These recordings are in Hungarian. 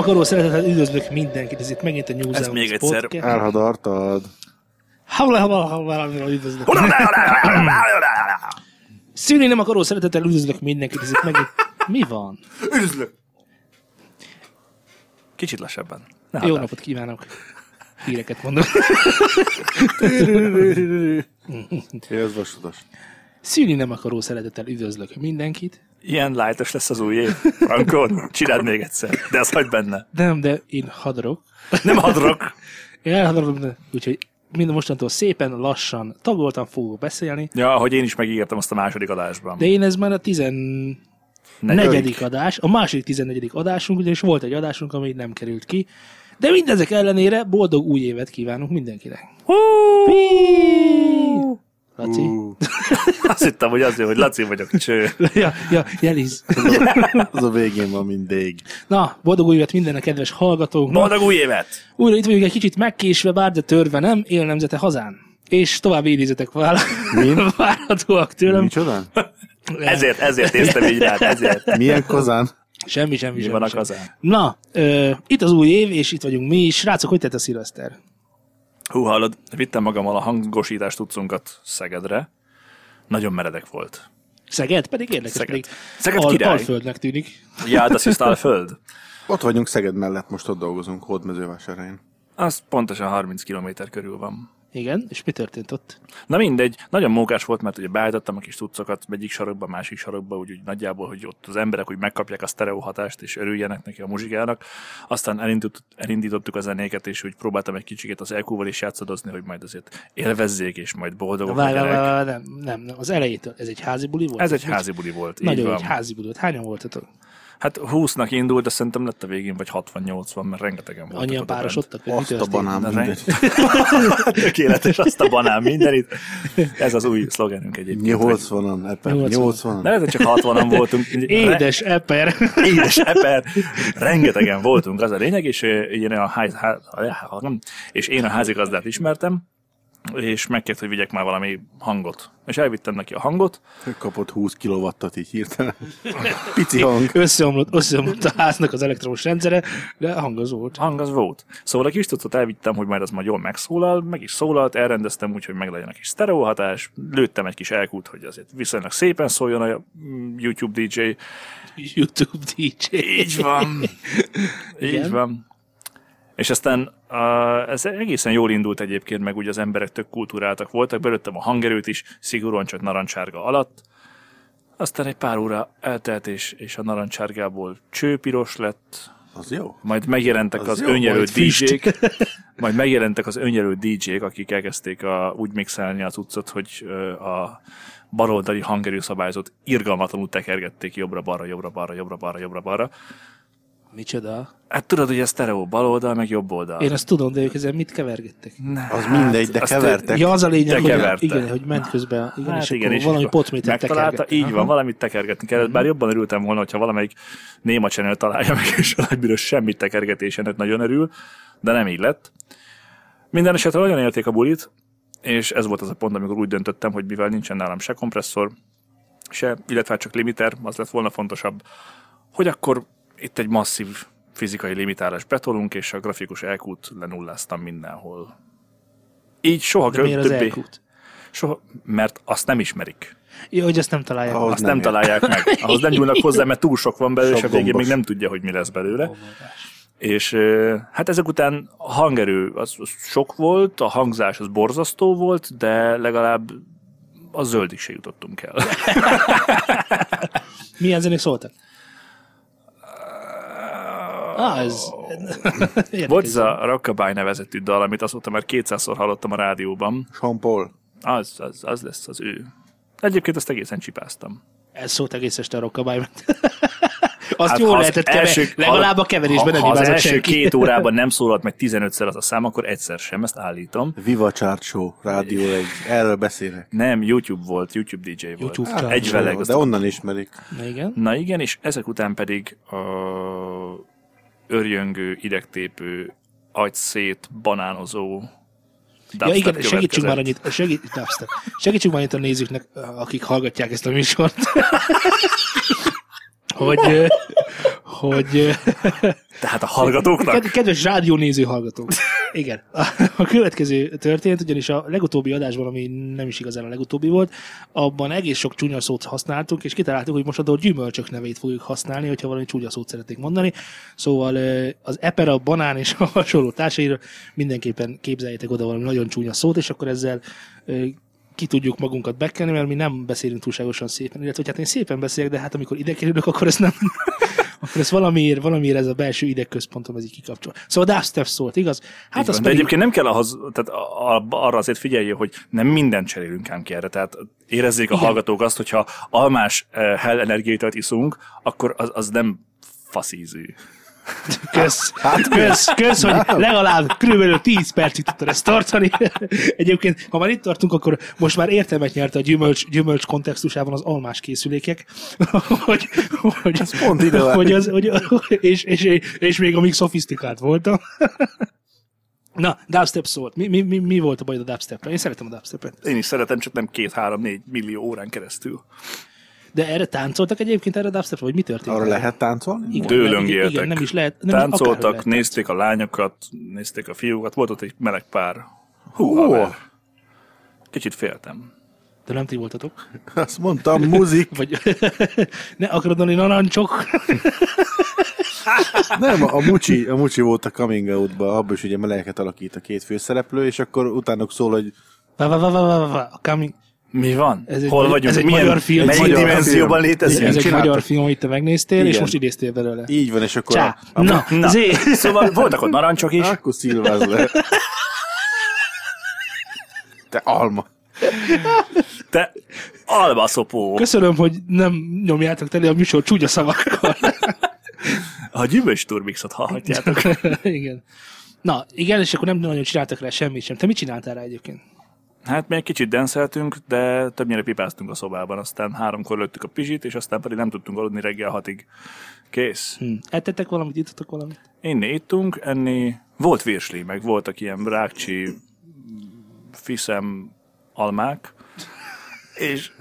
Akaró szeretettel üdvözlök mindenkit, ez itt megint a New Ez Zealand még egyszer. Podcast. Elhadartad. Üdvözlök. Szűrni nem akaró szeretettel üdvözlök mindenkit, ez itt megint... Mi van? Üdvözlök! Kicsit lassabban. Ne Jó napot kívánok. Híreket mondok. Ez vasutas. Szűrni nem akaró szeretettel üdvözlök mindenkit. Ilyen lájtos lesz az új év. Frankon, csináld még egyszer. De az hagyd benne. Nem, de én hadarok. Nem hadrok. Én elhadarok, de- úgyhogy minden mostantól szépen, lassan, tagoltan fogok beszélni. Ja, ahogy én is megígértem azt a második adásban. De én ez már a tizen... Negyedik. negyedik adás, a második tizennegyedik adásunk, ugyanis volt egy adásunk, ami nem került ki. De mindezek ellenére boldog új évet kívánunk mindenkinek. Laci? Ú, Azt hittem, hogy azért, hogy Laci vagyok, cső. ja, ja, jeliz. az a végén van mindig. Na, boldog új évet mindennek, kedves hallgatóknak. Boldog új évet! Újra itt vagyunk egy kicsit megkésve, bár de törve nem, él nemzete hazán. És további idézetek vár- várhatóak tőlem. Micsoda? Ezért, ezért néztem így rád, ezért. Milyen kozán? Semmi, semmi, Mi semmi. van a kazán? Na, ö, itt az új év, és itt vagyunk mi is. Srácok, hogy tett a szilveszter? Hú, hallod, vittem magammal a hangosítás tudszunkat Szegedre. Nagyon meredek volt. Szeged? Pedig érdekes, Szeged. pedig Szeged al- király. Alföldnek tűnik. Ja, das ist föld. Ott vagyunk Szeged mellett, most ott dolgozunk, Hódmezővásárhelyen. Az pontosan 30 km körül van. Igen, és mi történt ott? Na mindegy, nagyon mókás volt, mert ugye beállítottam a kis tucokat egyik sarokba, másik sarokba, úgyhogy nagyjából, hogy ott az emberek úgy megkapják a sztereó hatást, és örüljenek neki a muzsikának. Aztán elindult, elindítottuk a zenéket, és úgy próbáltam egy kicsiket az EQ-val is játszadozni, hogy majd azért élvezzék, és majd boldogok várj, legyenek. várj, nem, nem, nem, az elejétől. Ez egy házi buli volt? Ez egy házi buli volt, Nagyon egy házi buli volt. Hányan voltatok? Hát 20-nak indult, de szerintem lett a végén vagy 60-80, mert rengetegen voltak. Annyian párosodtak? Mi Azt a banán mindegy. Tökéletes, azt a banán mindenit. Ez az új szlogenünk egyébként. hogy- 80-an, eper, 80. 80-an. Ne lehet, hogy csak 60-an voltunk. Édes eper. Édes eper, rengetegen voltunk, az a lényeg, és, ö, én a, ház, és én a házigazdát ismertem, és megkért, hogy vigyek már valami hangot. És elvittem neki a hangot, Ő kapott 20 kilowattot így hirtelen. Pici hang. Összeomlott, összeomlott a háznak az elektromos rendszere, de hang az volt. hang az volt. Szóval a kis tucot elvittem, hogy majd az majd jól megszólal, meg is szólalt, elrendeztem úgy, hogy meg legyen a kis sztereó hatás, lőttem egy kis elkút, hogy azért viszonylag szépen szóljon a mm, YouTube DJ. YouTube DJ. Így van. Igen. Így van. És aztán uh, ez egészen jól indult egyébként, meg ugye az emberek tök kultúráltak voltak, belőttem a hangerőt is, szigorúan csak narancsárga alatt. Aztán egy pár óra eltelt, és, és a narancsárgából csőpiros lett, Az jó. majd megjelentek az, Az jó, önjelölt majd. DJ-k, majd megjelentek az önjelölt DJ-k, akik elkezdték a, úgy mixelni az utcot, hogy a baloldali hangerőszabályzót irgalmatlanul tekergették jobbra-balra, jobbra-balra, jobbra-balra, jobbra-balra. Micsoda? Hát tudod, hogy ez sztereó baloldal, meg jobb oldal. Én azt tudom, de ők ezen mit kevergettek? Ne, Az mindegy, de kevertek. Ja, az a lényeg, hogy, igen, hogy ment közben, igen, Hát és igen, akkor és valami potmétet megtalálta, tekergettek. így Aha. van, valamit tekergetni kellett, bár jobban örültem volna, hogyha valamelyik néma channel találja meg, és a semmit tekergetésenek nagyon örül, de nem így lett. Minden esetre nagyon élték a bulit, és ez volt az a pont, amikor úgy döntöttem, hogy mivel nincsen nálam se kompresszor, se, illetve hát csak limiter, az lett volna fontosabb, hogy akkor itt egy masszív fizikai limitálás betolunk, és a grafikus elkút lenulláztam mindenhol. Így soha De miért az többé- elkút? Soha, mert azt nem ismerik. Jó, hogy ezt nem találják. Ahhoz Azt nem nem, találják meg. Ahhoz nem nyúlnak hozzá, mert túl sok van belőle, és a Sok végén még gombos. nem tudja, hogy mi lesz belőle. És hát ezek után a hangerő az, az sok volt, a hangzás az borzasztó volt, de legalább a zöldig se jutottunk el. Milyen zenék szóltak? Ah, ez... Volt ez a Rockabye nevezetű dal, amit azóta már 200-szor hallottam a rádióban. Sean Paul. Az, az, az lesz az ő. Egyébként azt egészen csipáztam. Ez szólt egész este a rockabye Azt Hát, jól ha az lehetett kever... első- legalább a ha- keverésben nem ha, ha az első senki. két órában nem szólalt meg 15-szer az a szám, akkor egyszer sem, ezt állítom. Viva Chart Show, Rádió egy. Erről beszélek. Nem, YouTube volt, YouTube DJ volt. YouTube Hát, chart Egy veleg. De onnan ismerik. Na igen. Na igen, és ezek után pedig a örjöngő, idegtépő, agyszét, banánozó Ja igen, segítsünk már annyit, segít, dubstep. segítsünk már annyit a nézőknek, akik hallgatják ezt a műsort. hogy, hogy Tehát a hallgatóknak? Ked- Kedves rádiónéző hallgatók. Igen. A következő történt, ugyanis a legutóbbi adásban, ami nem is igazán a legutóbbi volt, abban egész sok csúnya szót használtunk, és kitaláltuk, hogy most a gyümölcsök nevét fogjuk használni, hogyha valami csúnya szót szeretnék mondani. Szóval az eper, a banán és a hasonló társaira mindenképpen képzeljétek oda valami nagyon csúnya szót, és akkor ezzel ki tudjuk magunkat bekenni, mert mi nem beszélünk túlságosan szépen, illetve hogy hát én szépen beszélek, de hát amikor ide kerülök, akkor ez nem, akkor ez valamiért, valamiért ez a belső idegközpontom ez így kikapcsol. Szóval dubstep szólt, igaz? Hát az van, De pedig, egyébként nem kell ahhoz, tehát a- a- arra azért figyelj, hogy nem mindent cserélünk ám ki erre. Tehát érezzék a Igen. hallgatók azt, hogyha almás uh, hell energiát iszunk, akkor az, az nem faszízű. Kösz, kösz, kösz, hogy legalább körülbelül 10 percig tudtad ezt tartani. Egyébként, ha már itt tartunk, akkor most már értelmet nyert a gyümölcs, gyümölcs kontextusában az almás készülékek, hogy, hogy, Ez pont ide hogy, az, hogy és, és, és, még amíg szofisztikált voltam. Na, dubstep szólt. Mi, mi, mi, mi volt a baj a dubstep Én szeretem a dubstepet. Én is szeretem, csak nem két, három, négy millió órán keresztül. De erre táncoltak egyébként erre a dubstepre, vagy mi történt? Arra lehet táncolni? Igen, Dőlöngéltek. Igen, nem is lehet. Nem Táncoltak, lehet nézték a lányokat, nézték a fiúkat, volt ott egy meleg pár. Hú, haver. Kicsit féltem. De nem ti voltatok. Azt mondtam, muzik. Vagy ne akarod mondani narancsok. Nem, a Mucsi, a Mucsi volt a coming out-ba, abban is ugye melegeket alakít a két főszereplő, és akkor utánok szól, hogy Va, va, va, va, va, va. A coming... Mi van? Ez egy Hol vagyunk? ez egy Milyen, magyar film. Melyik Magyar dimenzióban film. létezünk? Ez egy magyar film, amit te megnéztél, és Igen. most idéztél belőle. így van, és akkor Csá. a, a, Na, Na, zé. szóval voltak ott narancsok is. akkor szilváz le. Te alma. Te albaszopó. Köszönöm, hogy nem nyomjátok tele a műsor csúnya szavakkal. A gyümölcs turbixot hallhatjátok. igen. Na, igen, és akkor nem nagyon csináltak rá semmit sem. Te mit csináltál rá egyébként? Hát még kicsit denszeltünk, de többnyire pipáztunk a szobában, aztán háromkor lőttük a pizsit, és aztán pedig nem tudtunk aludni reggel hatig. Kész. Hm. Ettetek valamit, ittatok valamit? Inni ittunk, enni. Volt virsli, meg voltak ilyen rákcsi, fiszem, almák. És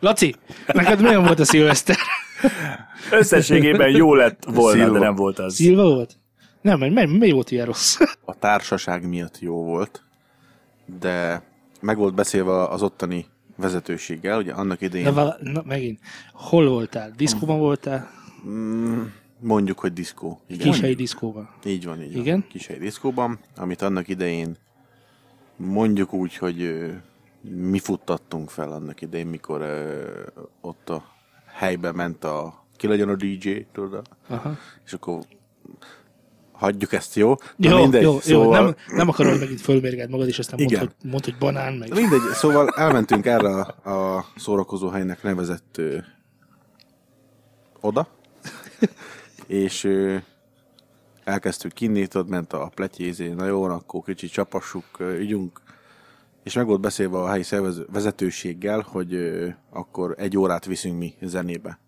Laci, neked milyen volt a szilveszter? összességében jó lett volna, Szilva. de nem volt az. Szilva volt? Nem, mi, mi, mi volt ilyen rossz? A társaság miatt jó volt, de meg volt beszélve az ottani vezetőséggel, ugye annak Na, idején vala, na, megint. Hol voltál? Diszkóban voltál? mondjuk, hogy diszkó. Igen. Kishelyi diszkóban. Így van, így van. Igen? Kishelyi diszkóban, amit annak idején mondjuk úgy, hogy mi futtattunk fel annak idején, mikor ö, ott a helybe ment a ki legyen a DJ, tudod? Aha. És akkor hagyjuk ezt, jó? Na Jó, mindegy, jó, jó. szóval, Nem, nem akarod, hogy megint fölmérged magad, és aztán mondd, Igen. hogy, mondd, hogy banán, meg... Mindegy, szóval elmentünk erre a, a szórakozó helynek nevezett ö, oda, és ö, elkezdtük inni, ott ment a pletyézé, na jó, akkor kicsit csapassuk, ügyünk, és meg volt beszélve a helyi szervez- vezetőséggel, hogy ö, akkor egy órát viszünk mi zenébe.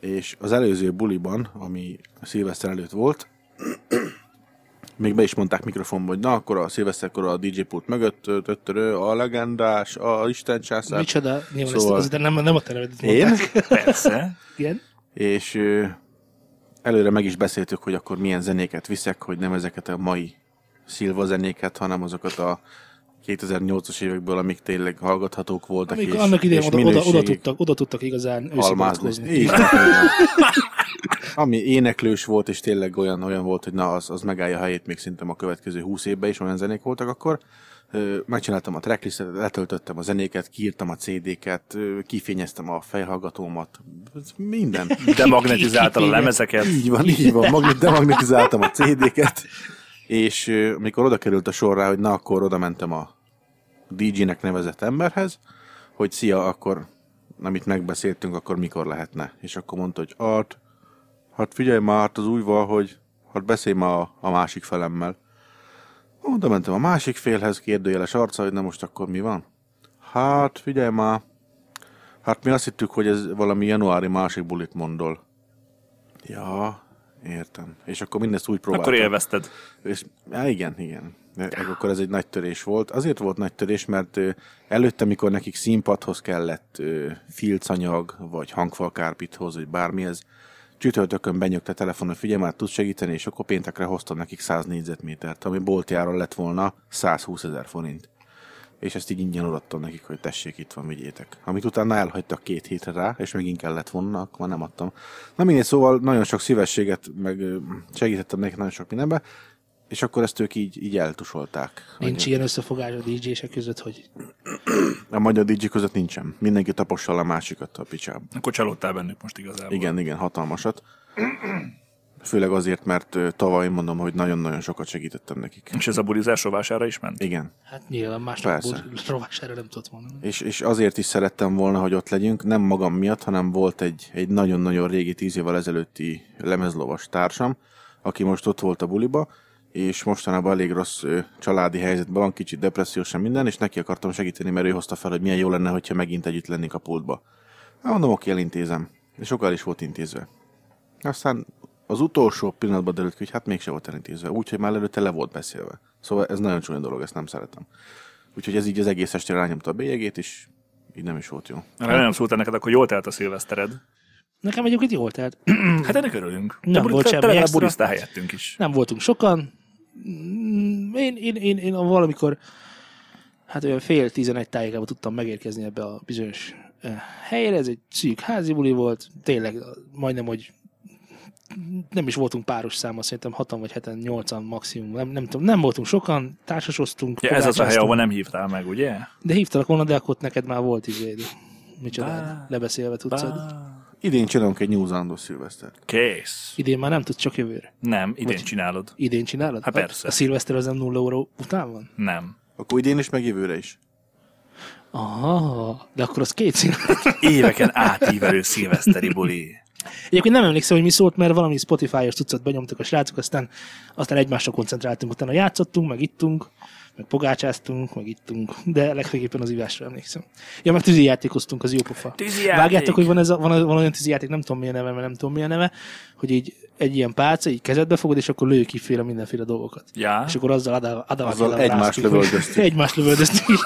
És az előző buliban, ami szilveszter előtt volt, még be is mondták mikrofonba, hogy na, akkor a szilveszterkor a DJ pult mögött töttörő, a legendás, a Isten császár. Micsoda? Nyilván Szóval- ezt, nem, nem a te nevedet Én? Persze. Igen? És előre meg is beszéltük, hogy akkor milyen zenéket viszek, hogy nem ezeket a mai szilva zenéket, hanem azokat a 2008-as évekből, amik tényleg hallgathatók voltak. Amikor és, annak idején és oda, oda, oda, tudtak, oda tudtak igazán almázni. ami éneklős volt, és tényleg olyan, olyan volt, hogy na, az, az megállja a helyét még szerintem a következő húsz évben is, olyan zenék voltak akkor. Megcsináltam a tracklistet, letöltöttem a zenéket, kiírtam a CD-ket, kifényeztem a fejhallgatómat, minden. Demagnetizáltad a lemezeket. Így van, így van. Magnet, demagnetizáltam a CD-ket, és ö, amikor oda került a sor rá, hogy na, akkor oda mentem a DJ-nek nevezett emberhez, hogy szia, akkor amit megbeszéltünk, akkor mikor lehetne. És akkor mondta, hogy Art, hát figyelj már, hát az úgy van, hogy hát beszélj már a, a másik felemmel. Oda mentem a másik félhez, kérdőjeles arca, hogy na most akkor mi van? Hát figyelj már, hát mi azt hittük, hogy ez valami januári másik bulit mondol. Ja, értem. És akkor mindezt úgy próbáltam. Akkor élvezted. És, ja, igen, igen. De Akkor ez egy nagy törés volt. Azért volt nagy törés, mert előtte, mikor nekik színpadhoz kellett filcanyag, vagy hangfalkárpithoz, vagy bármihez, csütörtökön benyögte telefonon, figyelj már, tudsz segíteni, és akkor péntekre hoztam nekik 100 négyzetmétert, ami boltjáron lett volna 120 ezer forint. És ezt így ingyen odaadtam nekik, hogy tessék, itt van, vigyétek. Amit utána elhagytak két hétre rá, és megint kellett volna, akkor nem adtam. Na mindegy, szóval nagyon sok szívességet, meg segítettem nekik nagyon sok mindenbe, és akkor ezt ők így, így eltusolták. Nincs ilyen összefogás a DJ-sek között, hogy A magyar DJ között nincsen. Mindenki tapossal a másikat a picsába. Akkor csalódtál bennük most igazából. Igen, igen, hatalmasat. Főleg azért, mert tavaly mondom, hogy nagyon-nagyon sokat segítettem nekik. És ez a bulizás rovására is ment? Igen. hát nyilván másnak Persze. rovására nem tudott mondani. És, és azért is szerettem volna, hogy ott legyünk, nem magam miatt, hanem volt egy, egy nagyon-nagyon régi tíz évvel ezelőtti lemezlovas társam, aki most ott volt a buliba, és mostanában elég rossz családi helyzetben van, kicsit depressziós minden, és neki akartam segíteni, mert ő hozta fel, hogy milyen jó lenne, hogyha megint együtt lennénk a pultba. Hát mondom, oké, elintézem. És sokkal is volt intézve. Aztán az utolsó pillanatban derült ki, hogy hát mégse volt elintézve, úgyhogy már előtte le volt beszélve. Szóval ez nagyon csúnya dolog, ezt nem szeretem. Úgyhogy ez így az egész estére rányomta a bélyegét, és így nem is volt jó. Ha nem szóltál neked, akkor jól telt a szilvesztered. Nekem egyébként jól telt. Hát ennek örülünk. Nem buli- volt semmi extra. helyettünk is. Nem voltunk sokan. Mm, Én, én, én, én valamikor, hát olyan fél tizenegy tájékában tudtam megérkezni ebbe a bizonyos helyre. Ez egy szűk házi buli volt. Tényleg majdnem, hogy nem is voltunk páros száma, szerintem hatan vagy heten, nyolcan maximum. Nem, nem tudom, nem voltunk sokan, társasoztunk. Ja, ez az a hely, ahol nem hívtál meg, ugye? De hívtalak volna, de akkor neked már volt izé. Micsoda, Bá. lebeszélve tudsz. adni. Idén csinálunk egy New Zealandos szilvesztert. Kész. Idén már nem tudsz, csak jövőre. Nem, idén Vagy- csinálod. Idén csinálod? Hát A- persze. A szilveszter az nem 0 euró után van? Nem. Akkor idén is, meg jövőre is. Aha, de akkor az két szín. Éveken átívelő szilveszteri buli. Egyébként nem emlékszem, hogy mi szólt, mert valami Spotify-os cuccot benyomtak a srácok, aztán, aztán egymásra koncentráltunk, utána játszottunk, meg ittunk, meg pogácsáztunk, meg ittunk, de legfőképpen az ivásra emlékszem. Ja, meg tűzijátékoztunk, az jó pofa. Tűzijáték. Vágjátok, hogy van, ez a, van, van olyan tűzijáték, nem tudom milyen neve, mert nem tudom milyen neve, hogy így egy ilyen pálca, így kezedbe fogod, és akkor lőj kiféle mindenféle dolgokat. Ja. És akkor azzal adá, adá, Azzal egymást lövöldöztük. Egymást lövöldöztük.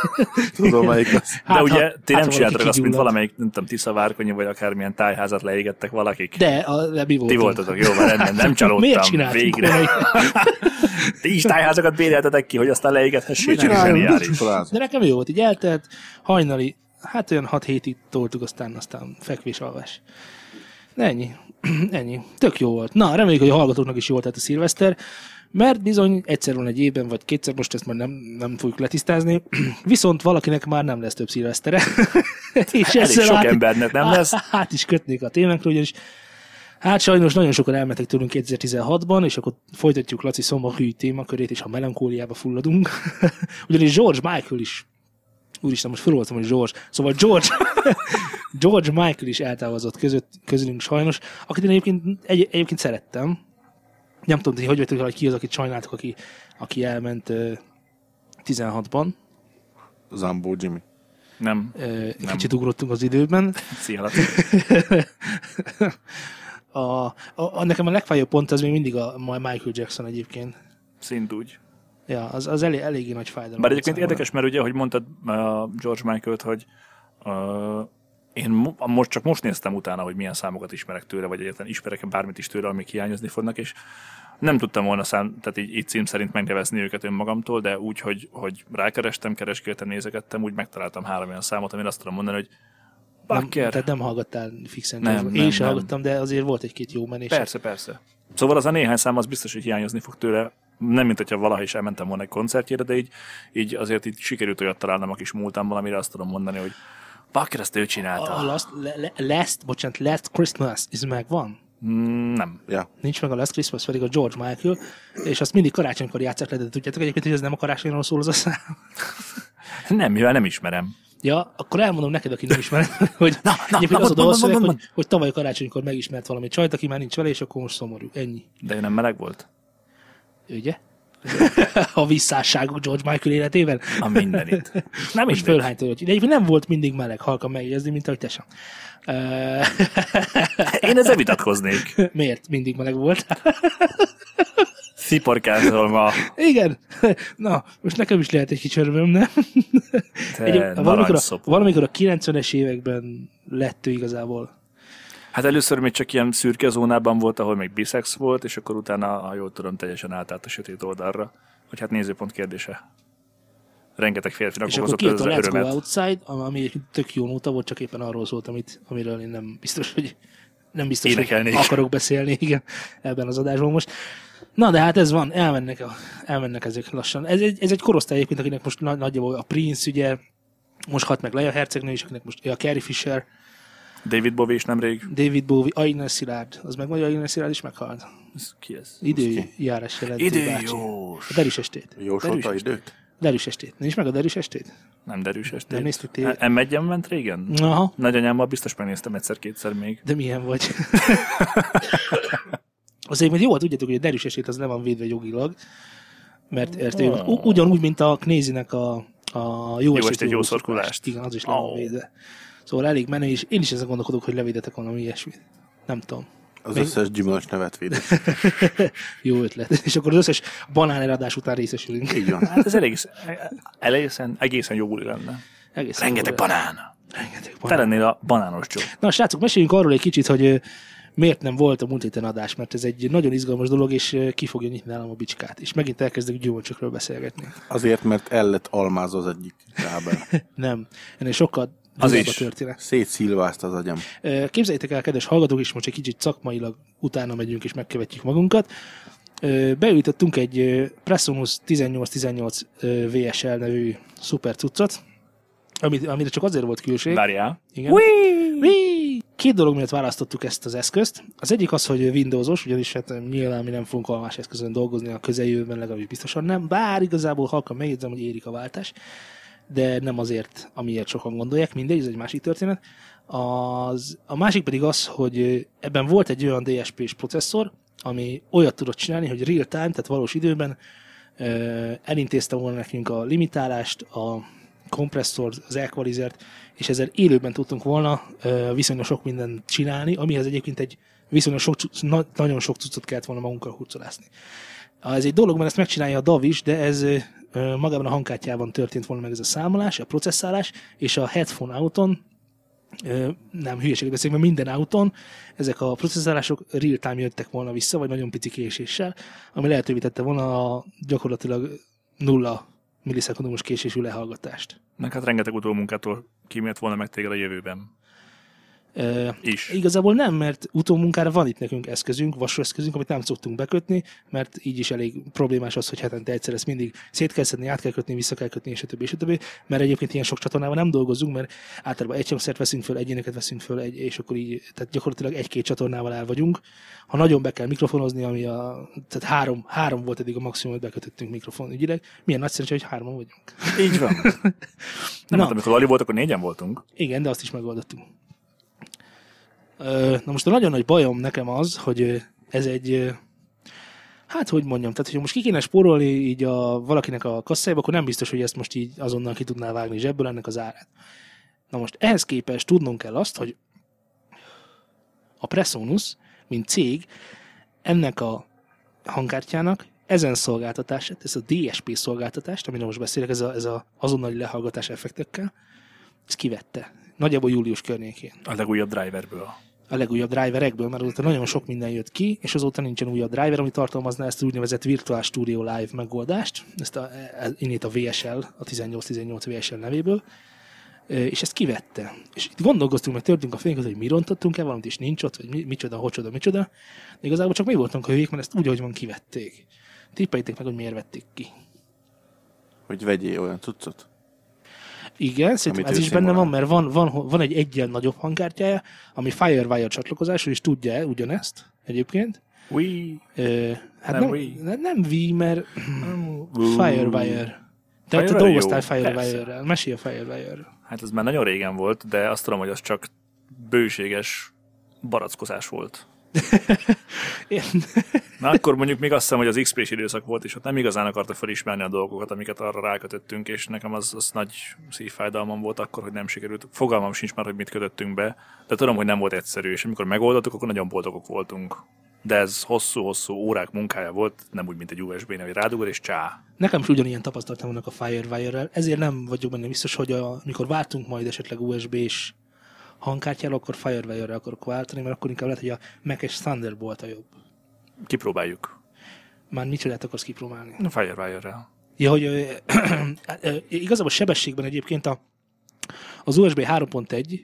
Tudom, melyik az. De Hát, ugye ha- ti hát, nem csináltak azt, mint valamelyik, nem tudom, Tiszavárkonyi, vagy akármilyen tájházat leégettek valakik. De, a, de mi Ti voltunk. voltatok, jó, van rendben, nem csalódtam. Miért csináltunk Végre. Ti is tájházakat béreltetek ki, hogy aztán csináljunk. De nekem jó volt, így eltelt, hajnali, hát olyan 6 hétig toltuk, aztán, aztán fekvés, alvás. Ennyi. ennyi. Tök jó volt. Na, reméljük, hogy a hallgatóknak is jó volt a szilveszter, mert bizony egyszer van egy évben, vagy kétszer, most ezt már nem, nem fogjuk letisztázni, viszont valakinek már nem lesz több szilvesztere. És Elég sok át- embernek nem lesz. Hát is kötnék a témánkra, ugyanis Hát sajnos nagyon sokan elmentek tőlünk 2016-ban, és akkor folytatjuk Laci szomorú témakörét, és ha melankóliába fulladunk. Ugyanis George Michael is Úristen, most föloltam, hogy George. Szóval George, George Michael is eltávozott között, közülünk sajnos, akit én egyébként, egy, egyébként szerettem. Nem tudom, hogy hogy vettek, hogy ki az, akit sajnáltok, aki, aki elment ö, 16-ban. Zambó Jimmy. Nem. Ö, Kicsit ugrottunk az időben. Szia. A, a, a, nekem a legfájóbb pont az még mindig a Michael Jackson egyébként. Szint úgy. Ja, az, az elég, eléggé nagy fájdalom. Bár egyébként számomra. érdekes, mert ugye, hogy mondtad uh, George Michael-t, hogy uh, én mo- most csak most néztem utána, hogy milyen számokat ismerek tőle, vagy egyáltalán ismerek bármit is tőle, amik hiányozni fognak, és nem tudtam volna szám, tehát így, így cím szerint megnevezni őket önmagamtól, de úgy, hogy, hogy rákerestem, keresgéltem, nézegettem, úgy megtaláltam három olyan számot, amire azt tudom mondani, hogy Bakker. tehát nem hallgattál fixen. Nem, nem, Én sem nem. hallgattam, de azért volt egy-két jó menés. Persze, persze. Szóval az a néhány szám az biztos, hogy hiányozni fog tőle. Nem, mint hogyha valaha is elmentem volna egy koncertjére, de így, így azért így sikerült olyat találnom a kis múltamban, amire azt tudom mondani, hogy Bakker ezt ő csinálta. A last, le, last, bocsánat, Last Christmas, ez megvan? Mm, nem. Ja. Nincs meg a Last Christmas, pedig a George Michael, és azt mindig karácsonykor játszák le, de tudjátok egyébként, hogy ez nem a karácsonyról szól az a szám. Nem, mivel nem ismerem. Ja, akkor elmondom neked, aki nem ismer, hogy Na, na, egyébként na, az a dalszöveg, hogy, hogy tavaly karácsonykor megismert valami csajt, aki már nincs vele, és akkor most szomorú. Ennyi. De ő nem meleg volt? Ugye? a visszásságok George Michael életében. A mindenit. Nem is fölhányt hogy De nem volt mindig meleg, halkan megjegyezni, mint ahogy te sem. Én ezzel vitatkoznék. Miért? Mindig meleg volt. Sziporkázol ma. Igen. Na, most nekem is lehet egy kicsi örömöm, nem? Te Egy, valamikor, a, valamikor a 90-es években lett ő igazából. Hát először még csak ilyen szürke zónában volt, ahol még bisex volt, és akkor utána, ha jól tudom, teljesen átállt a sötét oldalra. Hogy hát nézőpont kérdése. Rengeteg férfinak És akkor okozott kijött a ez Let's Go örömet. Outside, ami tök jó nóta volt, csak éppen arról szólt, amit, amiről én nem biztos, hogy nem biztos, Énekelnék. hogy akarok beszélni igen, ebben az adásban most. Na, de hát ez van, elmennek, a, elmennek ezek lassan. Ez egy, ez egy korosztály egyébként, akinek most nagy, nagyjából a Prince, ugye, most halt meg Leia Hercegnő is, akinek most a Carrie Fisher, David Bowie is nemrég. David Bowie, Aina Szilárd, az meg vagy Aina Szilárd is meghalt. Ez ki ez? Időjárás jelentő. Időjós. A derűs estét. Jósolta időt? Derűs estét. Nincs meg a derűs estét? Nem derűs estét. Nem néztük tévét? M egyen ment régen? Aha. Nagyanyámmal biztos megnéztem egyszer-kétszer még. De milyen vagy? Azért, mert jó, hát tudjátok, hogy a derűs esét az nem van védve jogilag, mert értő, u- ugyanúgy, mint a Knézinek a, a jó, estét, estét, jó szorkulást. Igen, az is le van védve. Szóval elég menő, és én is ezen gondolkodok, hogy levédetek valami ilyesmit. Nem tudom. Az Még- összes gyümölcs nevet védett. Jó ötlet. És akkor az összes banán eladás után részesülünk. Így van. Hát ez elég, egészen, egészen jó buli lenne. Egész Rengeteg jó. banán. Rengeteg Te banán. lennél a banános Joe. Na, srácok, meséljünk arról egy kicsit, hogy miért nem volt a múlt héten adás, mert ez egy nagyon izgalmas dolog, és ki fogja nyitni nálam a bicskát. És megint elkezdek gyümölcsökről beszélgetni. Azért, mert el lett almázva az egyik kábel. Nem, ennél sokkal Az durvább a is. történet. Szétszilvázta az agyam. Képzeljétek el, kedves hallgatók, és most egy kicsit szakmailag utána megyünk és megkövetjük magunkat. Ö, Beültöttünk egy ö, Presonus 1818 ö, VSL nevű szuper cuccot, amit, amire csak azért volt külség. Várjál. Igen. Whee! Két dolog miatt választottuk ezt az eszközt. Az egyik az, hogy Windowsos, ugyanis hát nyilván mi nem fogunk almás eszközön dolgozni a közeljövőben, legalábbis biztosan nem, bár igazából halkan megjegyzem, hogy érik a váltás, de nem azért, amiért sokan gondolják, mindegy, ez egy másik történet. Az, a másik pedig az, hogy ebben volt egy olyan DSP-s processzor, ami olyat tudott csinálni, hogy real time, tehát valós időben elintézte volna nekünk a limitálást, a kompresszort, az equalizert, és ezzel élőben tudtunk volna viszonylag sok mindent csinálni, amihez egyébként egy viszonylag sok, nagyon sok cuccot kellett volna magunkkal hurcolászni. Ez egy dolog, mert ezt megcsinálja a DAV is, de ez magában a hangkártyában történt volna meg ez a számolás, a processzálás, és a headphone auton nem hülyeséget beszélünk, mert minden autón ezek a processzálások real-time jöttek volna vissza, vagy nagyon pici késéssel, ami lehetővé tette volna a gyakorlatilag nulla millisekundumos késésű lehallgatást. Meg hát rengeteg utómunkától kímélt volna meg téged a jövőben. Is. Igazából nem, mert utómunkára van itt nekünk eszközünk, vasú eszközünk, amit nem szoktunk bekötni, mert így is elég problémás az, hogy hetente egyszer ezt mindig szét kell szedni, át kell kötni, vissza kell kötni, és a többi, és a többi, mert egyébként ilyen sok csatornával nem dolgozunk, mert általában egy hangszert veszünk föl, egyéneket veszünk föl, egy, és akkor így, tehát gyakorlatilag egy-két csatornával el vagyunk. Ha nagyon be kell mikrofonozni, ami a, tehát három, három volt eddig a maximum, hogy bekötöttünk mikrofon ügyileg, milyen nagy szerencsé, hogy hárman vagyunk. Így van. Nem, Na. hát amikor Lali volt, akkor négyen voltunk. Igen, de azt is megoldottuk. Na most a nagyon nagy bajom nekem az, hogy ez egy, hát hogy mondjam, tehát hogyha most ki kéne spórolni így a, valakinek a kasszájába, akkor nem biztos, hogy ezt most így azonnal ki tudná vágni zsebből ennek az árát. Na most ehhez képest tudnunk kell azt, hogy a Presonus, mint cég, ennek a hangkártyának ezen szolgáltatását, ez a DSP szolgáltatást, amiről most beszélek, ez a, ez a azonnali lehallgatás effektekkel, ezt kivette. Nagyjából július környékén. A legújabb driverből. A legújabb driverekből, mert azóta nagyon sok minden jött ki, és azóta nincsen újabb driver, ami tartalmazná ezt az úgynevezett Virtual Studio Live megoldást, ezt a, e- innét a VSL, a 1818 VSL nevéből. Ö, és ezt kivette. És itt gondolkoztunk, meg törtünk a fejünket, hogy mi rontottunk el valamit, és nincs ott, vagy mi, micsoda, hocsoda, micsoda. De igazából csak mi voltunk a hülyék, mert ezt úgy, ahogy van, kivették. Tippeljétek meg, hogy miért vették ki. Hogy vegyél olyan cuccot. Igen, szerintem ez is benne van, mert van, van, van egy egyen nagyobb hangkártyája, ami Firewire csatlakozású, és tudja ugyanezt egyébként. Ui. Ö, hát Nem nem, Wii. nem, nem Wii, mert. Firewire. Te, te dolgoztál Firewire-rel. Mesélj a Firewire-ről. Hát ez már nagyon régen volt, de azt tudom, hogy az csak bőséges barackozás volt. Én- Na akkor mondjuk még azt hiszem, hogy az XP-s időszak volt, és ott nem igazán akarta felismerni a dolgokat, amiket arra rákötöttünk, és nekem az, az nagy szívfájdalmam volt akkor, hogy nem sikerült. Fogalmam sincs már, hogy mit kötöttünk be, de tudom, hogy nem volt egyszerű, és amikor megoldottuk, akkor nagyon boldogok voltunk. De ez hosszú-hosszú órák munkája volt, nem úgy, mint egy USB-nél, hogy rádugod és csá. Nekem is ugyanilyen tapasztalatom vannak a Firewire-rel, ezért nem vagyok benne biztos, hogy a, mikor váltunk majd esetleg USB-s hangkártyára, akkor Firewire-re akarok váltani, mert akkor inkább lehet, hogy a Mac-es Thunderbolt a jobb. Kipróbáljuk. Már micsodát akarsz kipróbálni? A Firewire-rel. Ja, hogy ö, ö, igazából sebességben egyébként a, az USB 3.1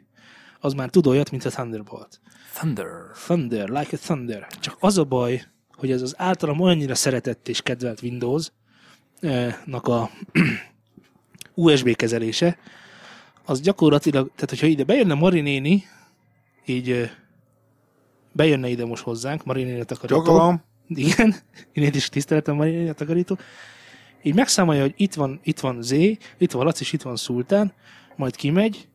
az már tud olyat, mint a Thunderbolt. Thunder. Thunder, like a thunder. Csak az a baj, hogy ez az általam olyannyira szeretett és kedvelt Windows-nak a USB kezelése, az gyakorlatilag, tehát hogyha ide bejönne Mari néni, így bejönne ide most hozzánk, Mari néni a takarító. Csókolom. Igen, innét is tiszteletem Mari néni a takarító. Így megszámolja, hogy itt van, itt van Z, itt van Laci, és itt van Szultán, majd kimegy,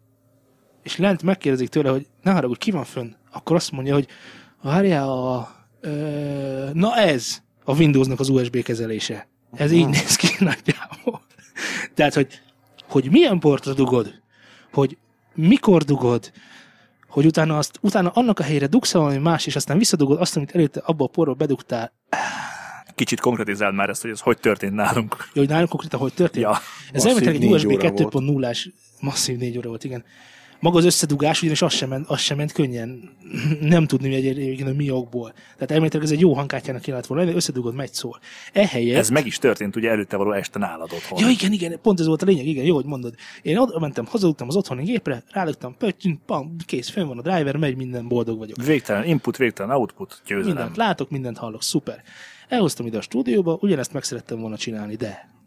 és lent megkérdezik tőle, hogy ne haragudj, ki van fönn? Akkor azt mondja, hogy várjál, a, ö, na ez a Windowsnak az USB kezelése. Ez így néz ki nagyjából. Tehát, hogy, hogy milyen portra dugod, hogy mikor dugod, hogy utána, azt, utána annak a helyre dugsz valami más, és aztán visszadugod azt, amit előtte abba a porba bedugtál, Kicsit konkretizáld már ezt, hogy ez hogy történt nálunk. Ja, hogy nálunk konkrétan hogy történt? Ja. Ez elméletileg egy négy USB óra volt. 2.0-ás masszív 4 óra volt, igen. Maga az összedugás ugyanis az sem ment, az sem ment könnyen. Nem tudni, hogy egyébként hogy mi okból. Tehát elméletileg ez egy jó hangkártyának kellett volna lenni, összedugod, megy szól. Ehelyett... Ez meg is történt ugye előtte való este nálad otthon. Ja, igen, igen, pont ez volt a lényeg, igen, jó, hogy mondod. Én oda mentem, hazudtam az otthoni gépre, rálögtem, pöttyünk, pam, kész, fönn van a driver, megy, minden boldog vagyok. Végtelen input, végtelen output, győzelem. Mindent látok, mindent hallok, szuper. Elhoztam ide a stúdióba, ugyanezt meg szerettem volna csinálni, de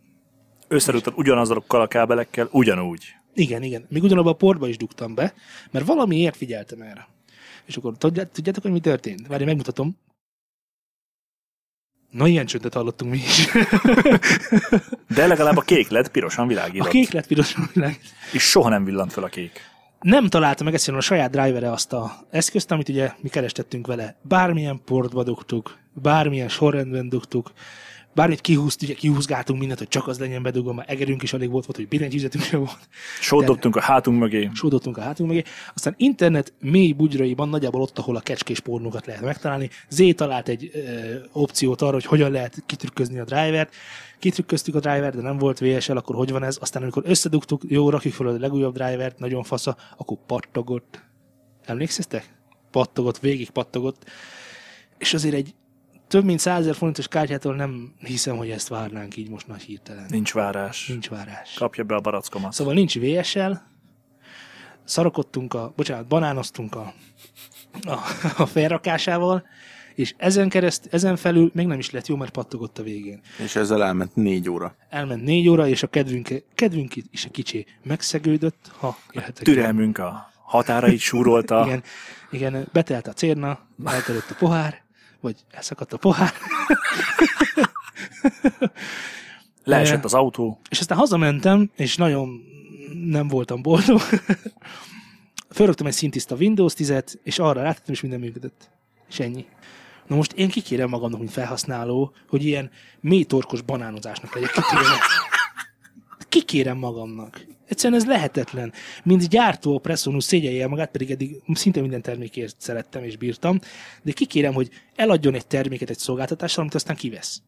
Összerúgtad ugyanazokkal a kábelekkel, ugyanúgy. Igen, igen. Még ugyanabba a portba is dugtam be, mert valamiért figyeltem erre. És akkor tudját, tudjátok, hogy mi történt? Várj, megmutatom. Na, ilyen csöndet hallottunk mi is. De legalább a kék lett pirosan A világított. kék lett piros világ. És soha nem villant fel a kék. Nem találta meg egyszerűen a saját drivere azt a eszközt, amit ugye mi kerestettünk vele. Bármilyen portba dugtuk, bármilyen sorrendben dugtuk, bármit kihúzt, ugye kihúzgáltunk mindent, hogy csak az legyen bedugva, már egerünk is alig volt, volt hogy billentyűzetünk sem volt. Sót dobtunk a hátunk mögé. sódoltunk a hátunk mögé. Aztán internet mély bugyraiban nagyjából ott, ahol a kecskés pornókat lehet megtalálni. Z talált egy ö, opciót arra, hogy hogyan lehet kitrükközni a drivert. Kitrükköztük a drivert, de nem volt VSL, akkor hogy van ez? Aztán amikor összedugtuk, jó, rakjuk fel a legújabb drivert, nagyon fasza, akkor pattogott. Emlékszeztek? Pattogott, végig pattogott. És azért egy több mint 100 000 forintos kártyától nem hiszem, hogy ezt várnánk így most nagy hirtelen. Nincs várás. Nincs várás. Kapja be a barackomat. Szóval nincs VSL, szarakodtunk a, bocsánat, banánoztunk a, a, a felrakásával, és ezen kereszt, ezen felül még nem is lett jó, mert pattogott a végén. És ezzel elment négy óra. Elment négy óra, és a kedvünk, kedvünk is egy kicsi megszegődött, ha jöhetek. Türelmünk a határait súrolta. Igen, igen, betelt a cérna, elterült a pohár, vagy elszakadt a pohár, Leesett az autó. És aztán hazamentem, és nagyon nem voltam boldog. Fölrögtem egy szintiszta Windows 10-et, és arra rátettem, és minden működött. És ennyi. Na most én kikérem magamnak, mint felhasználó, hogy ilyen mély torkos banánozásnak legyek kitéve. Kikérem magamnak. Egyszerűen ez lehetetlen. Mint gyártó a Presonus szégyelje el magát, pedig eddig szinte minden termékért szerettem és bírtam, de kikérem, hogy eladjon egy terméket egy szolgáltatással, amit aztán kivesz.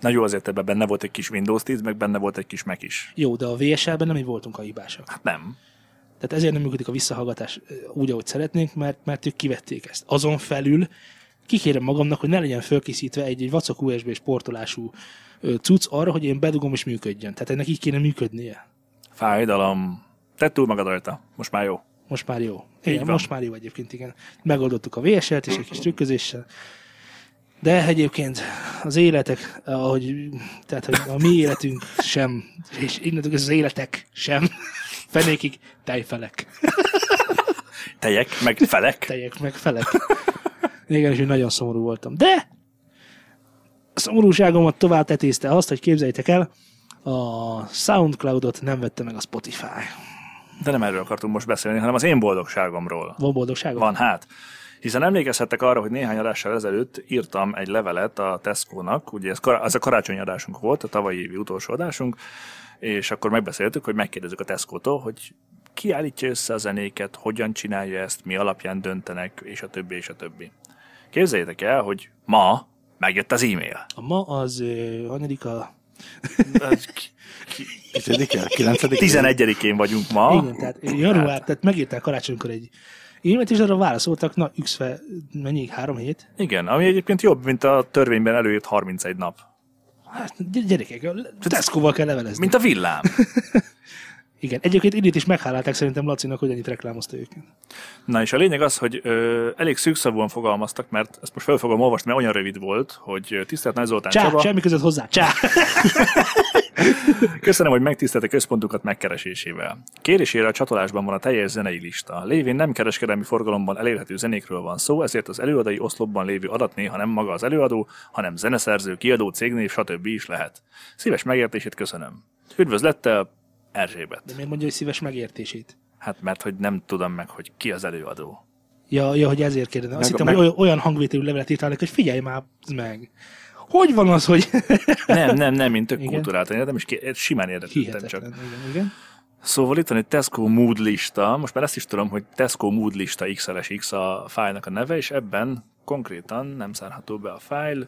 Na jó, azért ebben benne volt egy kis Windows 10, meg benne volt egy kis Mac is. Jó, de a VSL-ben nem így voltunk a hibásak. Hát nem. Tehát ezért nem működik a visszahallgatás úgy, ahogy szeretnénk, mert, mert ők kivették ezt. Azon felül kikérem magamnak, hogy ne legyen fölkészítve egy, egy vacak USB-s portolású cucc arra, hogy én bedugom és működjön. Tehát ennek így kéne működnie. Fájdalom. Tedd túl magad rajta. Most már jó. Most már jó. Igen, most már jó egyébként, igen. Megoldottuk a VSL-t és egy kis trükközéssel. De egyébként az életek, ahogy, tehát hogy a mi életünk sem, és innentől az életek sem, fenékig tejfelek, Tejek, meg felek. tejek meg felek. Igen, és nagyon szomorú voltam. De a szomorúságomat tovább tetézte azt, hogy képzeljétek el, a Soundcloudot nem vette meg a Spotify. De nem erről akartunk most beszélni, hanem az én boldogságomról. Van boldogságom? Van hát. Hiszen emlékezhettek arra, hogy néhány adással ezelőtt írtam egy levelet a Tesco-nak, ugye ez, ez a karácsonyi adásunk volt, a tavalyi évi utolsó adásunk, és akkor megbeszéltük, hogy megkérdezzük a Tesco-tól, hogy ki állítja össze a zenéket, hogyan csinálja ezt, mi alapján döntenek, és a többi, és a többi. Képzeljétek el, hogy ma megjött az e-mail. A ma az ö, hanyadika? Tizedik el? Kilencedik? 11-én vagyunk ma. Igen, tehát január, tehát megírták karácsonykor egy e-mailt, és arra válaszoltak, na, üxfe, mennyi, három hét? Igen, ami egyébként jobb, mint a törvényben előírt 31 nap. Hát, gy- gyerekek, Tesco-val kell levelezni. Mint a villám. Igen, egyébként idét is meghálálták szerintem Lacinak, hogy ennyit reklámozta őket. Na és a lényeg az, hogy ö, elég szűkszavúan fogalmaztak, mert ezt most fel fogom olvasni, mert olyan rövid volt, hogy tisztelt Nagy Zoltán Csá, Csaba, semmi között hozzá, csá! köszönöm, hogy megtisztelte központokat megkeresésével. Kérésére a csatolásban van a teljes zenei lista. Lévén nem kereskedelmi forgalomban elérhető zenékről van szó, ezért az előadói oszlopban lévő adat néha nem maga az előadó, hanem zeneszerző, kiadó, cégnév, stb. is lehet. Szíves megértését köszönöm. Üdvözlettel, Erzsébet. De miért mondja, hogy szíves megértését? Hát mert hogy nem tudom meg, hogy ki az előadó. Ja, ja hogy ezért kérdezem. Azt Meg- hittem, meg- hogy olyan- hangvételű levelet írtál neki, hogy figyelj már meg. Hogy van az, hogy... Nem, nem, nem, mint tök Igen. kultúráltan, nem is ké- simán érdeklődtem csak. Igen, igen. Szóval itt van egy Tesco Mood lista, most már ezt is tudom, hogy Tesco Mood lista XLS X a fájlnak a neve, és ebben konkrétan nem szárható be a fájl,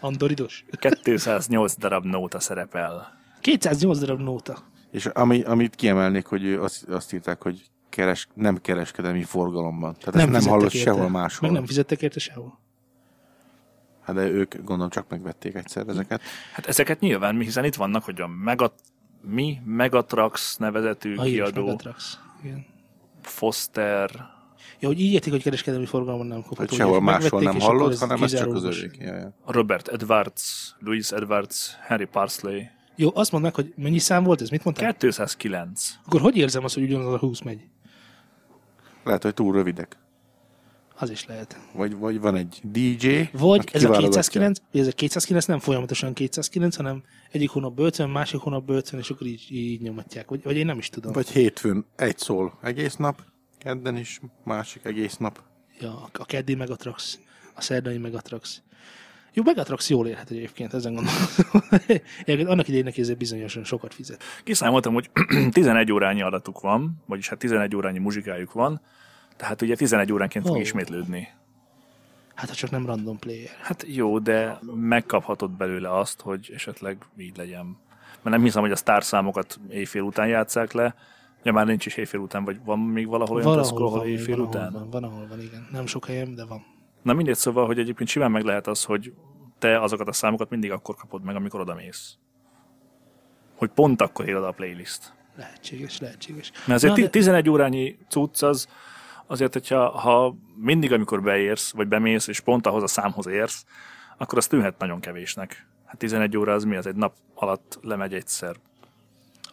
Andoridos. 208 darab nóta szerepel. 208 darab nóta. És ami, amit kiemelnék, hogy azt, azt írták, hogy keres, nem kereskedelmi forgalomban. Tehát nem, nem hallott érte. sehol máshol. Meg nem fizettek érte sehol. Hát de ők gondolom csak megvették egyszer ezeket. Hát ezeket nyilván, mi- hiszen itt vannak, hogy a Megat, mi Megatrax nevezetű A kiadó, Megatrax. Igen. Foster, Ja, hogy így értik, hogy kereskedelmi forgalomban nem kapható. Hogy sehol máshol nem hallott, hanem ez csak az övék. Ja, ja. Robert Edwards, Louis Edwards, Henry Parsley. Jó, azt mondd meg, hogy mennyi szám volt ez? Mit mondtál? 209. Akkor hogy érzem azt, hogy ugyanaz a 20 megy? Lehet, hogy túl rövidek. Az is lehet. Vagy, vagy van egy DJ, Vagy ez a kiválogatja. 209, vagy ez a 209 nem folyamatosan 209, hanem egyik hónapban 50, másik hónapban 50, és akkor így, így nyomatják. Vagy, vagy én nem is tudom. Vagy hétfőn egy szól egész nap, kedden is másik egész nap. Ja, a keddi Megatrax, a szerdai Megatrax. Jó, Megatrax jól érhet egyébként, ezen gondolom. Annak idején neki ezért bizonyosan sokat fizet. Kiszámoltam, hogy 11 órányi adatuk van, vagyis hát 11 órányi muzsikájuk van, tehát ugye 11 óránként fog Ó. ismétlődni. Hát, ha csak nem random player. Hát jó, de megkaphatod belőle azt, hogy esetleg így legyen. Mert nem hiszem, hogy a sztárszámokat éjfél után játszák le. Ja, már nincs is éjfél után, vagy van még valahol olyan Tesco, ahol éjfél van, után? Van, van, ahol van, igen. Nem sok helyem, de van. Na mindegy, szóval, hogy egyébként simán meg lehet az, hogy te azokat a számokat mindig akkor kapod meg, amikor odamész. Hogy pont akkor ér oda a playlist. Lehetséges, lehetséges. Mert azért Na, Na, 11 órányi cucc az, azért, hogyha ha mindig, amikor beérsz, vagy bemész, és pont ahhoz a számhoz érsz, akkor az tűnhet nagyon kevésnek. Hát 11 óra az mi? Az egy nap alatt lemegy egyszer.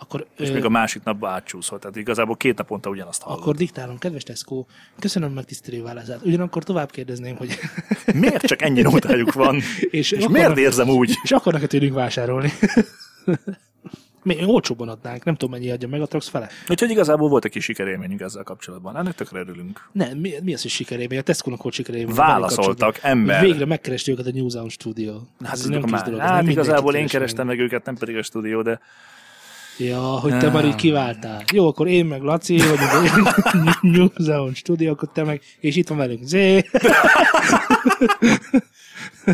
Akkor, És ö, még a másik napba átcsúszol. Tehát igazából két naponta ugyanazt hallod. akkor diktálom, kedves Tesco, köszönöm megtisztelő válaszát. Ugyanakkor tovább kérdezném, hogy Miért csak ennyi nótájuk van? És és, akarnak- miért érzem úgy? és akarnak-e tőlünk vásárolni? Mi olcsóbban adnánk, nem tudom mennyi adja meg a Trax fele. Úgyhogy igazából volt egy kis sikerélményünk ezzel kapcsolatban. Ennek tökre örülünk. Nem, mi, mi az, hogy sikerélmény? A Tesco-nak volt sikerélmény. Válaszoltak, ember. Végre megkeresti őket a New Sound Studio. Hát, Ez nem kis dolog. hát nem igazából én keres kerestem meg őket, nem pedig a stúdió, de Ja, hogy te már így kiváltál. Jó, akkor én meg Laci vagyunk a New Sound Studio, akkor te meg, és itt van velünk Zé.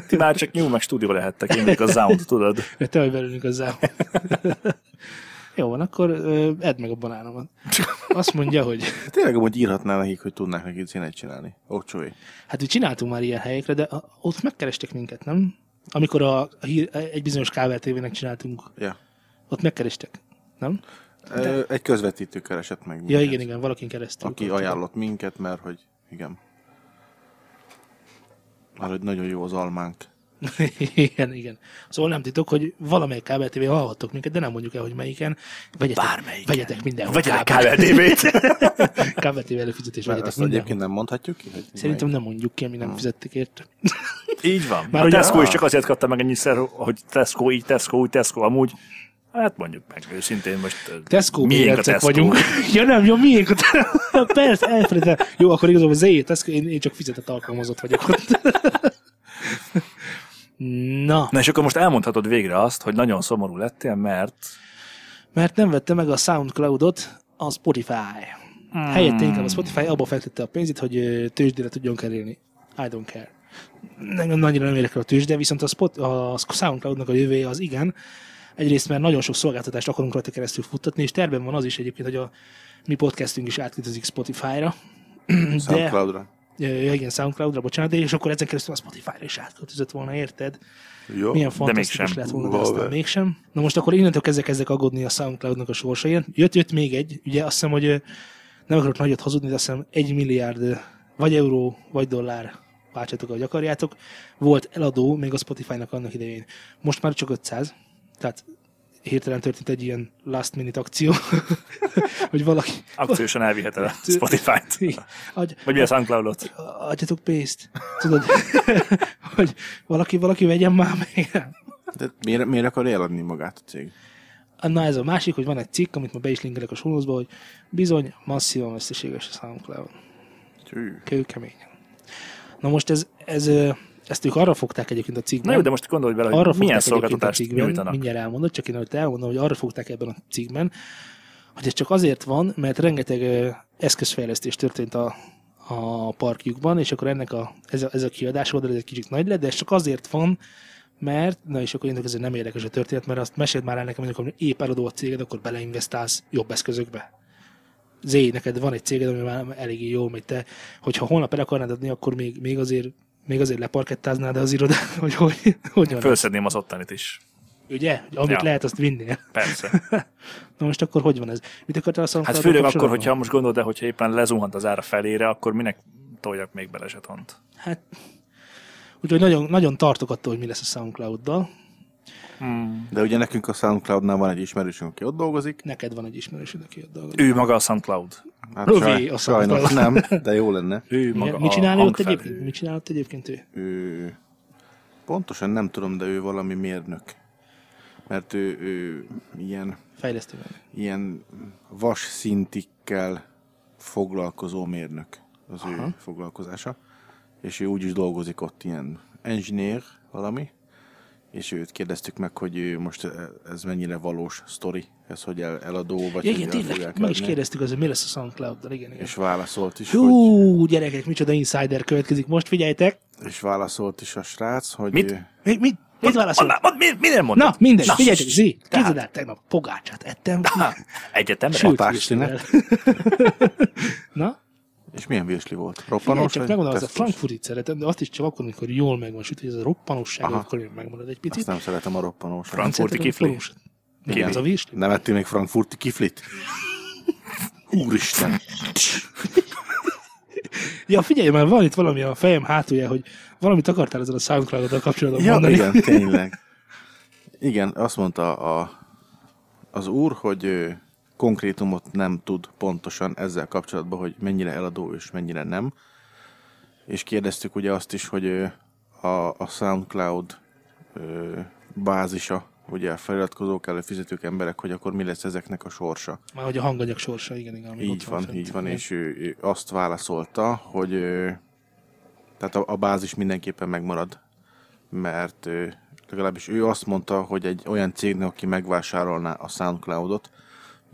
ti már csak New meg stúdió lehettek, én még a Sound, tudod? Te vagy velünk a Zé. Jó van, akkor edd meg a banánomat. Azt mondja, hogy Tényleg amúgy írhatná nekik, hogy tudnák nekik zenét csinálni. Okcsói. hát mi csináltunk már ilyen helyekre, de ott megkerestek minket, nem? Amikor a, a hír, egy bizonyos kábel tévének csináltunk, Ja. ott megkerestek. Nem? Ö, Egy közvetítő keresett meg Ja, minket, igen, igen, valakin keresztül. Aki ajánlott minket, mert hogy igen. Már hogy nagyon jó az almánk. igen, igen. Szóval nem titok, hogy valamelyik kábel TV hallhattok minket, de nem mondjuk el, hogy melyiken. Vegyetek, Bármelyiken. Vegyetek mindenhol. Vegyetek kábel, Kábel TV-t! kábel TV előfizetés, Mert vegyetek ezt mindenhol. egyébként nem mondhatjuk ki? Hogy Szerintem nem mondjuk ki, mi nem fizették érte. Így van. Már a Tesco is csak azért kapta meg ennyiszer, hogy Tesco így, Tesco úgy, Tesco amúgy. Hát mondjuk meg őszintén most... Tesco miénk vagyunk. ja nem, jó, miénk a Tesco. Persze, elfelejtettem. Jó, akkor igazából Zé, Tesco, én, én csak fizetett alkalmazott vagyok ott. Na, Na és akkor most elmondhatod végre azt, hogy nagyon szomorú lettél, mert mert nem vette meg a Soundcloudot a Spotify. Hmm. Helyette inkább a Spotify abba fektette a pénzét, hogy tőzsdére tudjon kerülni. I don't care. Nem, annyira nem érdekel a tőzsde, viszont a, Spot, a Soundcloudnak a jövője az igen. Egyrészt, mert nagyon sok szolgáltatást akarunk rajta keresztül futtatni, és terben van az is egyébként, hogy a mi podcastünk is átkötözik Spotify-ra. De, Soundcloudra. ja, igen, Soundcloudra, bocsánat, de és akkor ezen keresztül a Spotify-ra is átköltözött volna, érted? Jó. Milyen fantasztikus mégsem. lett volna, de aztán de- mégsem. Na most akkor innentől kezdve kezdek aggódni a Soundcloudnak a sorsain. Jött, jött még egy, ugye azt hiszem, hogy nem akarok nagyot hazudni, de azt hiszem egy milliárd vagy euró, vagy dollár, váltsatok, ahogy akarjátok, volt eladó még a Spotify-nak annak idején. Most már csak 500, tehát hirtelen történt egy ilyen last minute akció, hogy valaki akciósan elviheted a Spotify-t. Adj, Vagy mi a Soundcloudot? adjatok pénzt. Tudod, hogy valaki, valaki vegyen már meg. De miért, miért akar eladni magát a cég? Na ez a másik, hogy van egy cikk, amit ma be is linkelek a sorozba, hogy bizony masszívan veszteséges a SoundCloud. Kőkemény. Na most ez, ez, ezt ők arra fogták egyébként a cikkben. Na jó, de most gondolj bele, arra hogy milyen fogták egyébként a szolgáltatást cikkben, nyújtanak. Mindjárt elmondod, csak én előtt elmondom, hogy arra fogták ebben a cikkben, hogy ez csak azért van, mert rengeteg eszközfejlesztés történt a, a parkjukban, és akkor ennek a, ez, a, ez a kiadás oldal ez egy kicsit nagy lett, de ez csak azért van, mert, na és akkor én ez nem érdekes a történet, mert azt meséld már el nekem, hogy amikor épp eladó a céged, akkor beleinvestálsz jobb eszközökbe. Zé, neked van egy céged, ami már eléggé jó megy, te, hogyha holnap el akarnád adni, akkor még, még azért még azért leparkettáznád az irodát, hogy hogy, hogy? Fölszedném az ottanit is. Ugye? Hogy Amit Ja. lehet, azt vinnél. Persze. Na most akkor hogy van ez? Mit akartál a Hát főleg akkor, hogyha most gondolod, hogyha éppen lezuhant az ára felére, akkor minek toljak még bele zsetont? Hát, úgyhogy nagyon, nagyon tartok attól, hogy mi lesz a SoundCloud-dal. De ugye nekünk a Soundcloudnál van egy ismerősünk, aki ott dolgozik. Neked van egy ismerősöd, aki ott dolgozik. Ő maga a SoundCloud. Hát Rövi saj, a sajnos Soundcloud. nem, de jó lenne. Ő maga. Mit a csinál ott egyébként? Mit csinál ott egyébként ő? Ő, pontosan nem tudom, de ő valami mérnök. Mert ő, ő ilyen, Fejlesztő meg. ilyen vas szintikkel foglalkozó mérnök az Aha. ő foglalkozása. És ő úgy is dolgozik ott ilyen engineer valami. És őt kérdeztük meg, hogy most ez mennyire valós sztori, ez hogy el, eladó, vagy Ja, hogy igen, tényleg. Meg is kérdeztük az, hogy mi lesz a SoundCloud-dal. Igen, igen. És válaszolt is, hogy, Hú, gyerekek, micsoda insider következik. Most figyeljetek. és válaszolt is a srác, hogy Mit? ő- Mi, mit, mit válaszol? Mondd, mondd, mi- minden mondod? Na, mindegy, Na, figyeljetek, tehát- képzeld el, tegnap pogácsát ettem. Egyetemre? Sült. Na, És milyen virsli volt? figyelj, Roppanos? csak megmondom, az a frankfurtit szeretem, de azt is csak akkor, amikor jól megvan süt, hogy ez a roppanosság, Aha. akkor megmarad egy picit. Azt nem szeretem a roppanós. Frank- frankfurti kifli? Igen, az a virsli? Nem ettél még frankfurti kiflit? Úristen! Ja, figyelj már, van itt valami a fejem hátulja, hogy valamit akartál ezzel a soundcloud kapcsolatban Ja, mondani. igen, tényleg. Igen, azt mondta a, az úr, hogy konkrétumot nem tud pontosan ezzel kapcsolatban, hogy mennyire eladó és mennyire nem. És kérdeztük ugye azt is, hogy a, a SoundCloud ö, bázisa, ugye a feliratkozók, előfizetők emberek, hogy akkor mi lesz ezeknek a sorsa. Már hogy a hanganyag sorsa, igen, igen. Így van, fent. így van, és ő, ő azt válaszolta, hogy ö, tehát a, a bázis mindenképpen megmarad, mert ö, legalábbis ő azt mondta, hogy egy olyan cégnek, aki megvásárolná a SoundCloudot,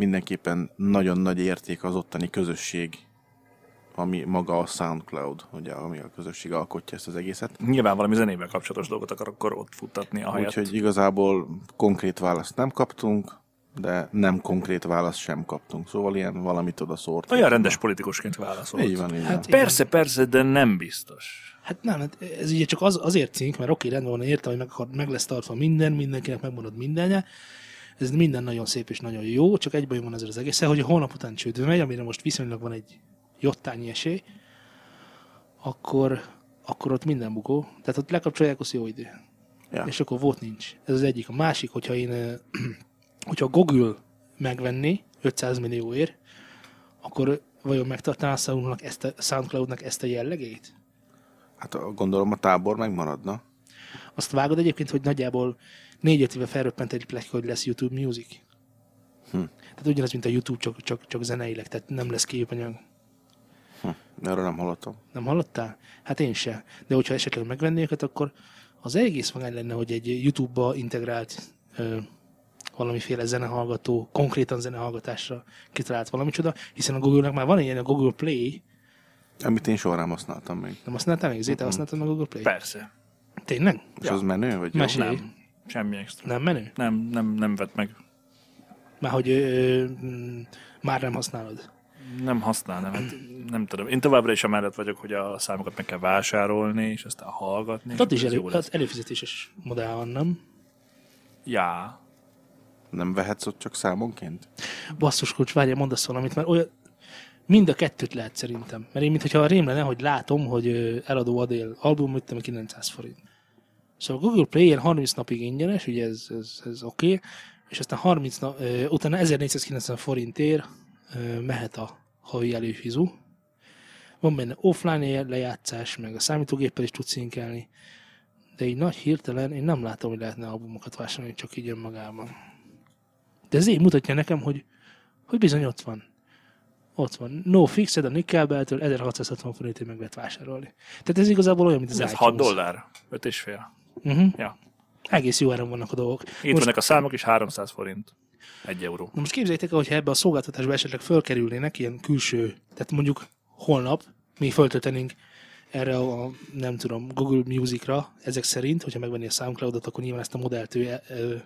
mindenképpen nagyon nagy érték az ottani közösség, ami maga a SoundCloud, ugye, ami a közösség alkotja ezt az egészet. Nyilván valami zenével kapcsolatos dolgot akar akkor ott futtatni a helyet. Úgyhogy igazából konkrét választ nem kaptunk, de nem konkrét választ sem kaptunk. Szóval ilyen valamit oda szórt. Olyan rendes politikusként válaszolt. Így van, így van. Hát Persze, persze, de nem biztos. Hát nem, hát ez ugye csak az, azért cink, mert oké, rendben van, értem, hogy meg, akar, meg lesz tartva minden, mindenkinek megmarad mindenje. Ez minden nagyon szép és nagyon jó, csak egy bajom van ezzel az egész, hogy a holnap után csődbe megy, amire most viszonylag van egy jottányi esély, akkor, akkor ott minden bukó. Tehát ott lekapcsolják, az jó idő. Ja. És akkor volt nincs. Ez az egyik. A másik, hogyha én, hogyha Google megvenni 500 millióért, akkor vajon megtartaná Soundcloud-nak ezt a, Soundcloud-nak ezt a jellegét? Hát gondolom a tábor megmaradna. Azt vágod egyébként, hogy nagyjából négy-öt éve felröppent egy pletyka, hogy lesz YouTube Music. Hm. Tehát ugyanaz, mint a YouTube, csak, csak, csak zeneileg, tehát nem lesz képanyag. Hm. Erről nem hallottam. Nem hallottál? Hát én se. De hogyha esetleg megvenné őket, akkor az egész magány lenne, hogy egy YouTube-ba integrált ö, valamiféle zenehallgató, konkrétan zenehallgatásra kitalált valami csoda, hiszen a Google-nek már van ilyen a Google Play, Amit én soha nem használtam még. nem használtál még? Zéte használtad meg a Google Play? Persze. Tényleg? És az menő? Vagy jó? Mesélj. Nem. Semmi extra. Nem menő? Nem, nem, nem vett meg. Már hogy ö, már nem használod. Nem használnám, hát nem tudom. Én továbbra is amellett vagyok, hogy a számokat meg kell vásárolni, és aztán hallgatni. Hát ott is elő, hát előfizetéses modell van, nem? Já. Nem vehetsz ott csak számonként? Basszus kulcs, várjál, mondasz valamit, mert olyan, mind a kettőt lehet szerintem. Mert én, mintha rém lenne, hogy látom, hogy eladó Adél album, mit tudom, 900 forint. Szóval Google Play ilyen 30 napig ingyenes, ugye ez, ez, ez oké, okay, és aztán 30 nap, utána 1490 forintért mehet a havi előfizu. Van benne offline lejátszás, meg a számítógéppel is tudsz szinkelni, de így nagy hirtelen én nem látom, hogy lehetne albumokat vásárolni csak így önmagában. De ez így mutatja nekem, hogy, hogy bizony ott van. Ott van. No fixed a Nickelbeltől 1660 forintért meg lehet vásárolni. Tehát ez igazából olyan, mint az Ez iTunes. 6 dollár? 5 és fél. Uh-huh. Ja. Egész jó áron vannak a dolgok. Itt Most- vannak a számok, és 300 forint. 1 euró. Na most képzeljétek el, hogyha ebbe a szolgáltatásba esetleg fölkerülnének ilyen külső, tehát mondjuk holnap mi föltöltenénk erre a, nem tudom, Google Musicra, ezek szerint, hogyha megvenni a SoundCloud-ot, akkor nyilván ezt a modellt ő, ő,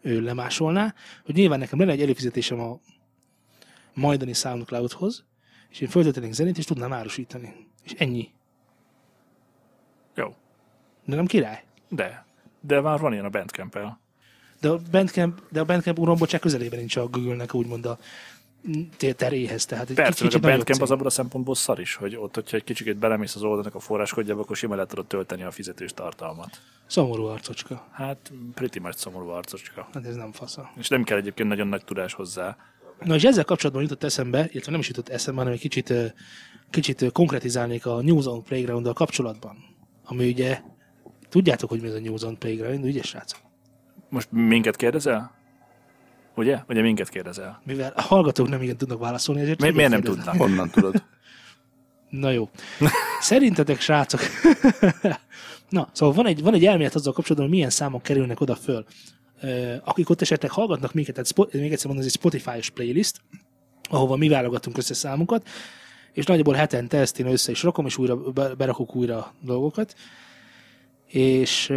ő lemásolná, hogy nyilván nekem lenne egy előfizetésem a majdani SoundCloudhoz, és én föltöltenék zenét, és tudnám árusítani. És ennyi. Jó. De nem király. De. De már van ilyen a bandcamp-el. De a Bandcamp, de a Bandcamp urombocsák közelében nincs a Google-nek úgymond a teréhez. Tehát egy Persze, a kicsit nagyobb Bandcamp az abban a szempontból szar is, hogy ott, hogyha egy kicsit belemész az oldalnak a forráskodjába, akkor simán le tudod tölteni a fizetős tartalmat. Szomorú arcocska. Hát, pretty much szomorú arcocska. Hát ez nem fasza. És nem kell egyébként nagyon nagy tudás hozzá. Na és ezzel kapcsolatban jutott eszembe, illetve nem is jutott eszembe, hanem egy kicsit, kicsit konkretizálnék a New Zone playground kapcsolatban. Ami ugye, tudjátok, hogy mi ez a New Zone Playground, ugye srácok? Most minket kérdezel? Ugye? Ugye minket kérdezel? Mivel a hallgatók nem igen tudnak válaszolni, ezért Mi, miért nem kérdezem. tudnak? Honnan tudod? Na jó. Szerintetek, srácok, na, szóval van egy, van egy elmélet azzal kapcsolatban, hogy milyen számok kerülnek oda föl. Akik ott esetleg hallgatnak minket, tehát Spo- még egyszer mondom, ez egy Spotify-os playlist, ahova mi válogatunk össze számokat, és nagyjából hetente ezt én össze is rakom, és újra be- berakok újra dolgokat. És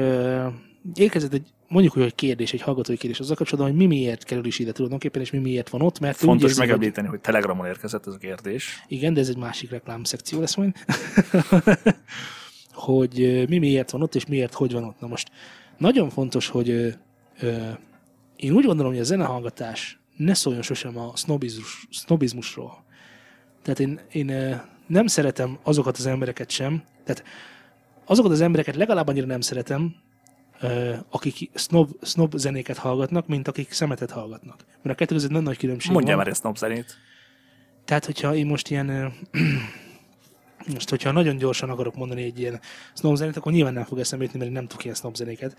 érkezett egy, mondjuk, hogy egy kérdés, egy hallgatói kérdés azzal kapcsolatban, hogy mi miért kerül is ide tulajdonképpen, és mi miért van ott, mert úgy Fontos hogy- megemlíteni, hogy Telegramon érkezett ez a kérdés. igen, de ez egy másik reklámszekció lesz majd. hogy mi miért van ott, és miért hogy van ott. Na most nagyon fontos, hogy ö, ö, én úgy gondolom, hogy a zenehallgatás ne szóljon sosem a sznobizmus, sznobizmusról. Tehát én, én nem szeretem azokat az embereket sem, tehát azokat az embereket legalább annyira nem szeretem, akik snob, snob zenéket hallgatnak, mint akik szemetet hallgatnak. Mert a kettő között nagyon nagy különbség Mondja van. már ezt zenét. Tehát, hogyha én most ilyen, most, hogyha nagyon gyorsan akarok mondani egy ilyen snob zenét, akkor nyilván nem fog eszembe jutni, mert én nem tudok ilyen snob zenéket.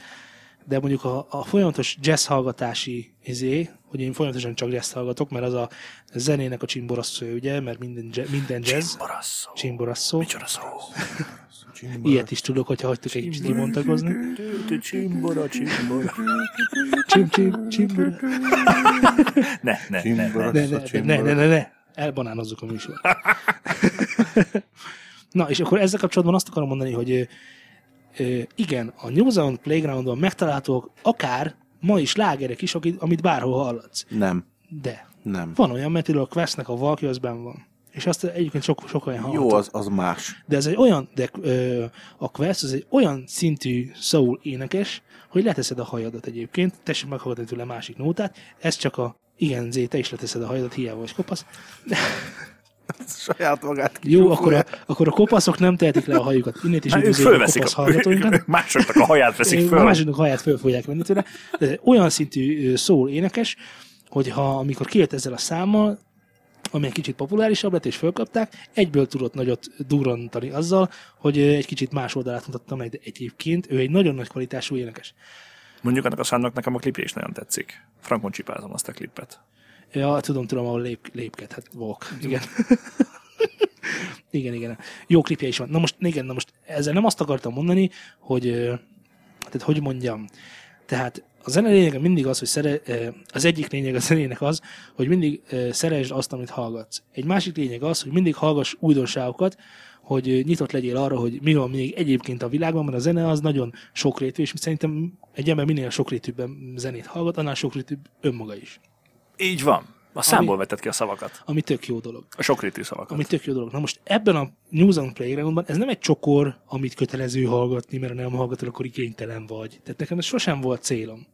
De mondjuk a, a folyamatos jazz hallgatási izé, hogy én folyamatosan csak jazz hallgatok, mert az a zenének a csimborasszó, ugye, mert minden, jazz, minden jazz Barasszó. csimborasszó. Micsoda szó? Ilyet is tudok, hogyha hagytuk egy kicsit kimontakozni. Csimbora, csimbora. Csim, csim, csimbora. Ne, ne, ne, Csimbora. ne. Ne, ne, ne, ne, ne, ne. Elbanánozzuk a műsor. Na, és akkor ezzel kapcsolatban azt akarom mondani, hogy igen, a New Zealand Playgroundon megtalálhatók akár ma is lágerek is, amit bárhol hallatsz. Nem. De Nem. van olyan, mert a Questnek a valki az benn van. És azt egyébként sok, sok olyan hallható. Jó, az, az más. De ez egy olyan, de ö, a Quest az egy olyan szintű soul énekes, hogy leteszed a hajadat egyébként, tessék meghallgatni tőle másik nótát, ez csak a igen, Zé, te is leteszed a hajadat, hiába vagy kopasz. Saját magát Jó, akkor a, akkor a kopaszok nem tehetik le a hajukat. Innét is ők üdvözöljük a kopasz a, hallgatóinkat. másoknak a haját veszik A föl. másiknak haját föl fogják venni tőle. De olyan szintű szól énekes, hogy ha amikor kijött ezzel a számmal, ami egy kicsit populárisabb lett, és fölkapták, egyből tudott nagyot durrantani azzal, hogy egy kicsit más oldalát mutatta meg, de egyébként ő egy nagyon nagy kvalitású énekes. Mondjuk annak a számnak nekem a klipje is nagyon tetszik. Frankon csipázom azt a klipet. Ja, tudom, tudom, ahol lép, lépkedhet. Walk. Igen. igen, igen. Jó klipje is van. Na most, igen, na most ezzel nem azt akartam mondani, hogy, tehát hogy mondjam, tehát a zene lényege mindig az, hogy szere, ö, az egyik lényeg a zenének az, hogy mindig ö, szeresd azt, amit hallgatsz. Egy másik lényeg az, hogy mindig hallgass újdonságokat, hogy ö, nyitott legyél arra, hogy mi van még egyébként a világban, mert a zene az nagyon sokrétű, és szerintem egy ember minél sokrétűbben zenét hallgat, annál sokrétűbb önmaga is. Így van. A számból vetett ki a szavakat. Ami tök jó dolog. A sokrétű szavakat. Ami tök jó dolog. Na most ebben a News on Playgroundban ez nem egy csokor, amit kötelező hallgatni, mert ha nem hallgatod, akkor igénytelen vagy. Tehát nekem ez sosem volt célom.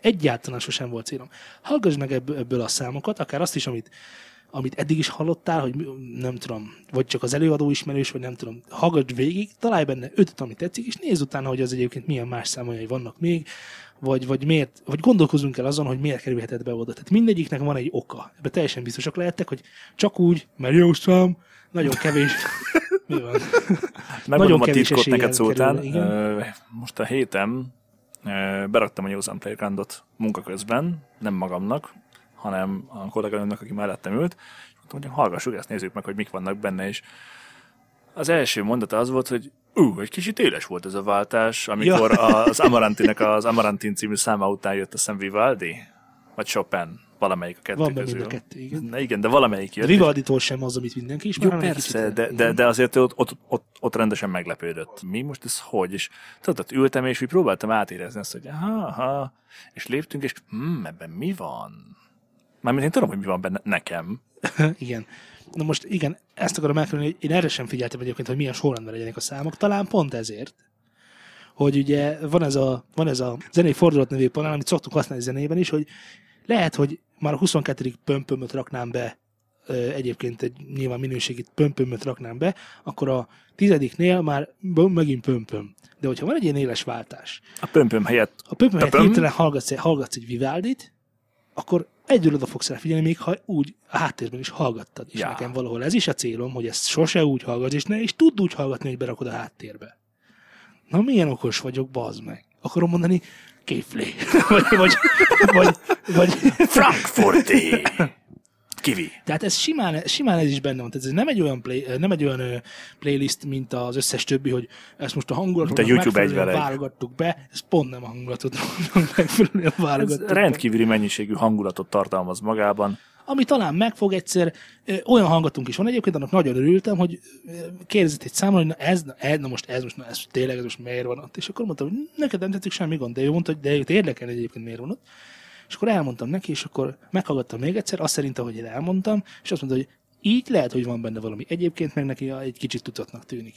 Egyáltalán sosem volt célom. Hallgass meg ebből, a számokat, akár azt is, amit, amit eddig is hallottál, hogy nem tudom, vagy csak az előadó ismerős, vagy nem tudom, hallgass végig, találj benne ötöt, ami tetszik, és nézz utána, hogy az egyébként milyen más számai vannak még, vagy, vagy miért, vagy gondolkozunk el azon, hogy miért kerülhetett be oda. Tehát mindegyiknek van egy oka. Ebben teljesen biztosak lehettek, hogy csak úgy, mert jó szám, nagyon kevés. Mi van? Megmondom a titkot neked kerül. Ö, Most a héten beraktam a Józan Playgroundot munka közben, nem magamnak, hanem a kolléganőmnek, aki mellettem ült, és mondtam, hogy hallgassuk ezt, nézzük meg, hogy mik vannak benne, és az első mondata az volt, hogy ú, egy kicsit éles volt ez a váltás, amikor ja. az Amarantinek az Amarantin című száma után jött a szem Vivaldi, vagy Chopin, valamelyik a kettő Van közül. a kettő, igen. Na igen, de valamelyik De jött. Vivaldi-tól sem az, amit mindenki ismer, Jó, persze, de, de, de azért ott, ott, ott, ott rendesen meglepődött. Mi most ez hogy? És tudod, ott ültem, és úgy próbáltam átérezni azt, hogy aha, aha, és léptünk, és hm, ebben mi van? Mármint én tudom, hogy mi van benne nekem. igen. Na most igen, ezt akarom elkerülni, hogy én erre sem figyeltem egyébként, hogy milyen sorrendben legyenek a számok, talán pont ezért, hogy ugye van ez a, van ez a zenei fordulat nevű panel, amit szoktunk használni zenében is, hogy lehet, hogy már a 22. pömpömöt raknám be, egyébként egy nyilván minőségi pömpömöt raknám be, akkor a tizediknél már böm, megint pömpöm. De hogyha van egy ilyen éles váltás, A pömpöm helyett a pömpöm helyett hirtelen hallgatsz, hallgatsz egy Vivaldit, akkor egyről oda fogsz rá figyelni, még ha úgy a háttérben is hallgattad. És Ja. nekem valahol ez is a célom, hogy ezt sose úgy hallgatsz, és ne is tudd úgy hallgatni, hogy berakod a háttérbe. Na milyen okos vagyok, bazd meg. Akarom mondani, kéflé. vagy, vagy, vagy, vagy, Frankfurti! Kivi. tehát ez simán, simán ez is benne van. Tehát ez nem egy olyan, play, nem egy olyan ö, playlist, mint az összes többi, hogy ezt most a hangulatot válogattuk be, ez pont nem a hangulatot megfelelően Ez válogattuk be. rendkívüli mennyiségű hangulatot tartalmaz magában. ami talán megfog egyszer. Olyan hallgatunk is van egyébként, annak nagyon örültem, hogy kérdezett egy számon, hogy na ez, na, ez, na most ez, most, na ez tényleg, ez most miért van ott. És akkor mondtam, hogy neked nem tetszik semmi gond, de ő mondta, hogy de őt érdekel egyébként miért van ott. És akkor elmondtam neki, és akkor meghallgattam még egyszer, azt szerint, ahogy én elmondtam, és azt mondta, hogy így lehet, hogy van benne valami. Egyébként meg neki egy kicsit tudatnak tűnik.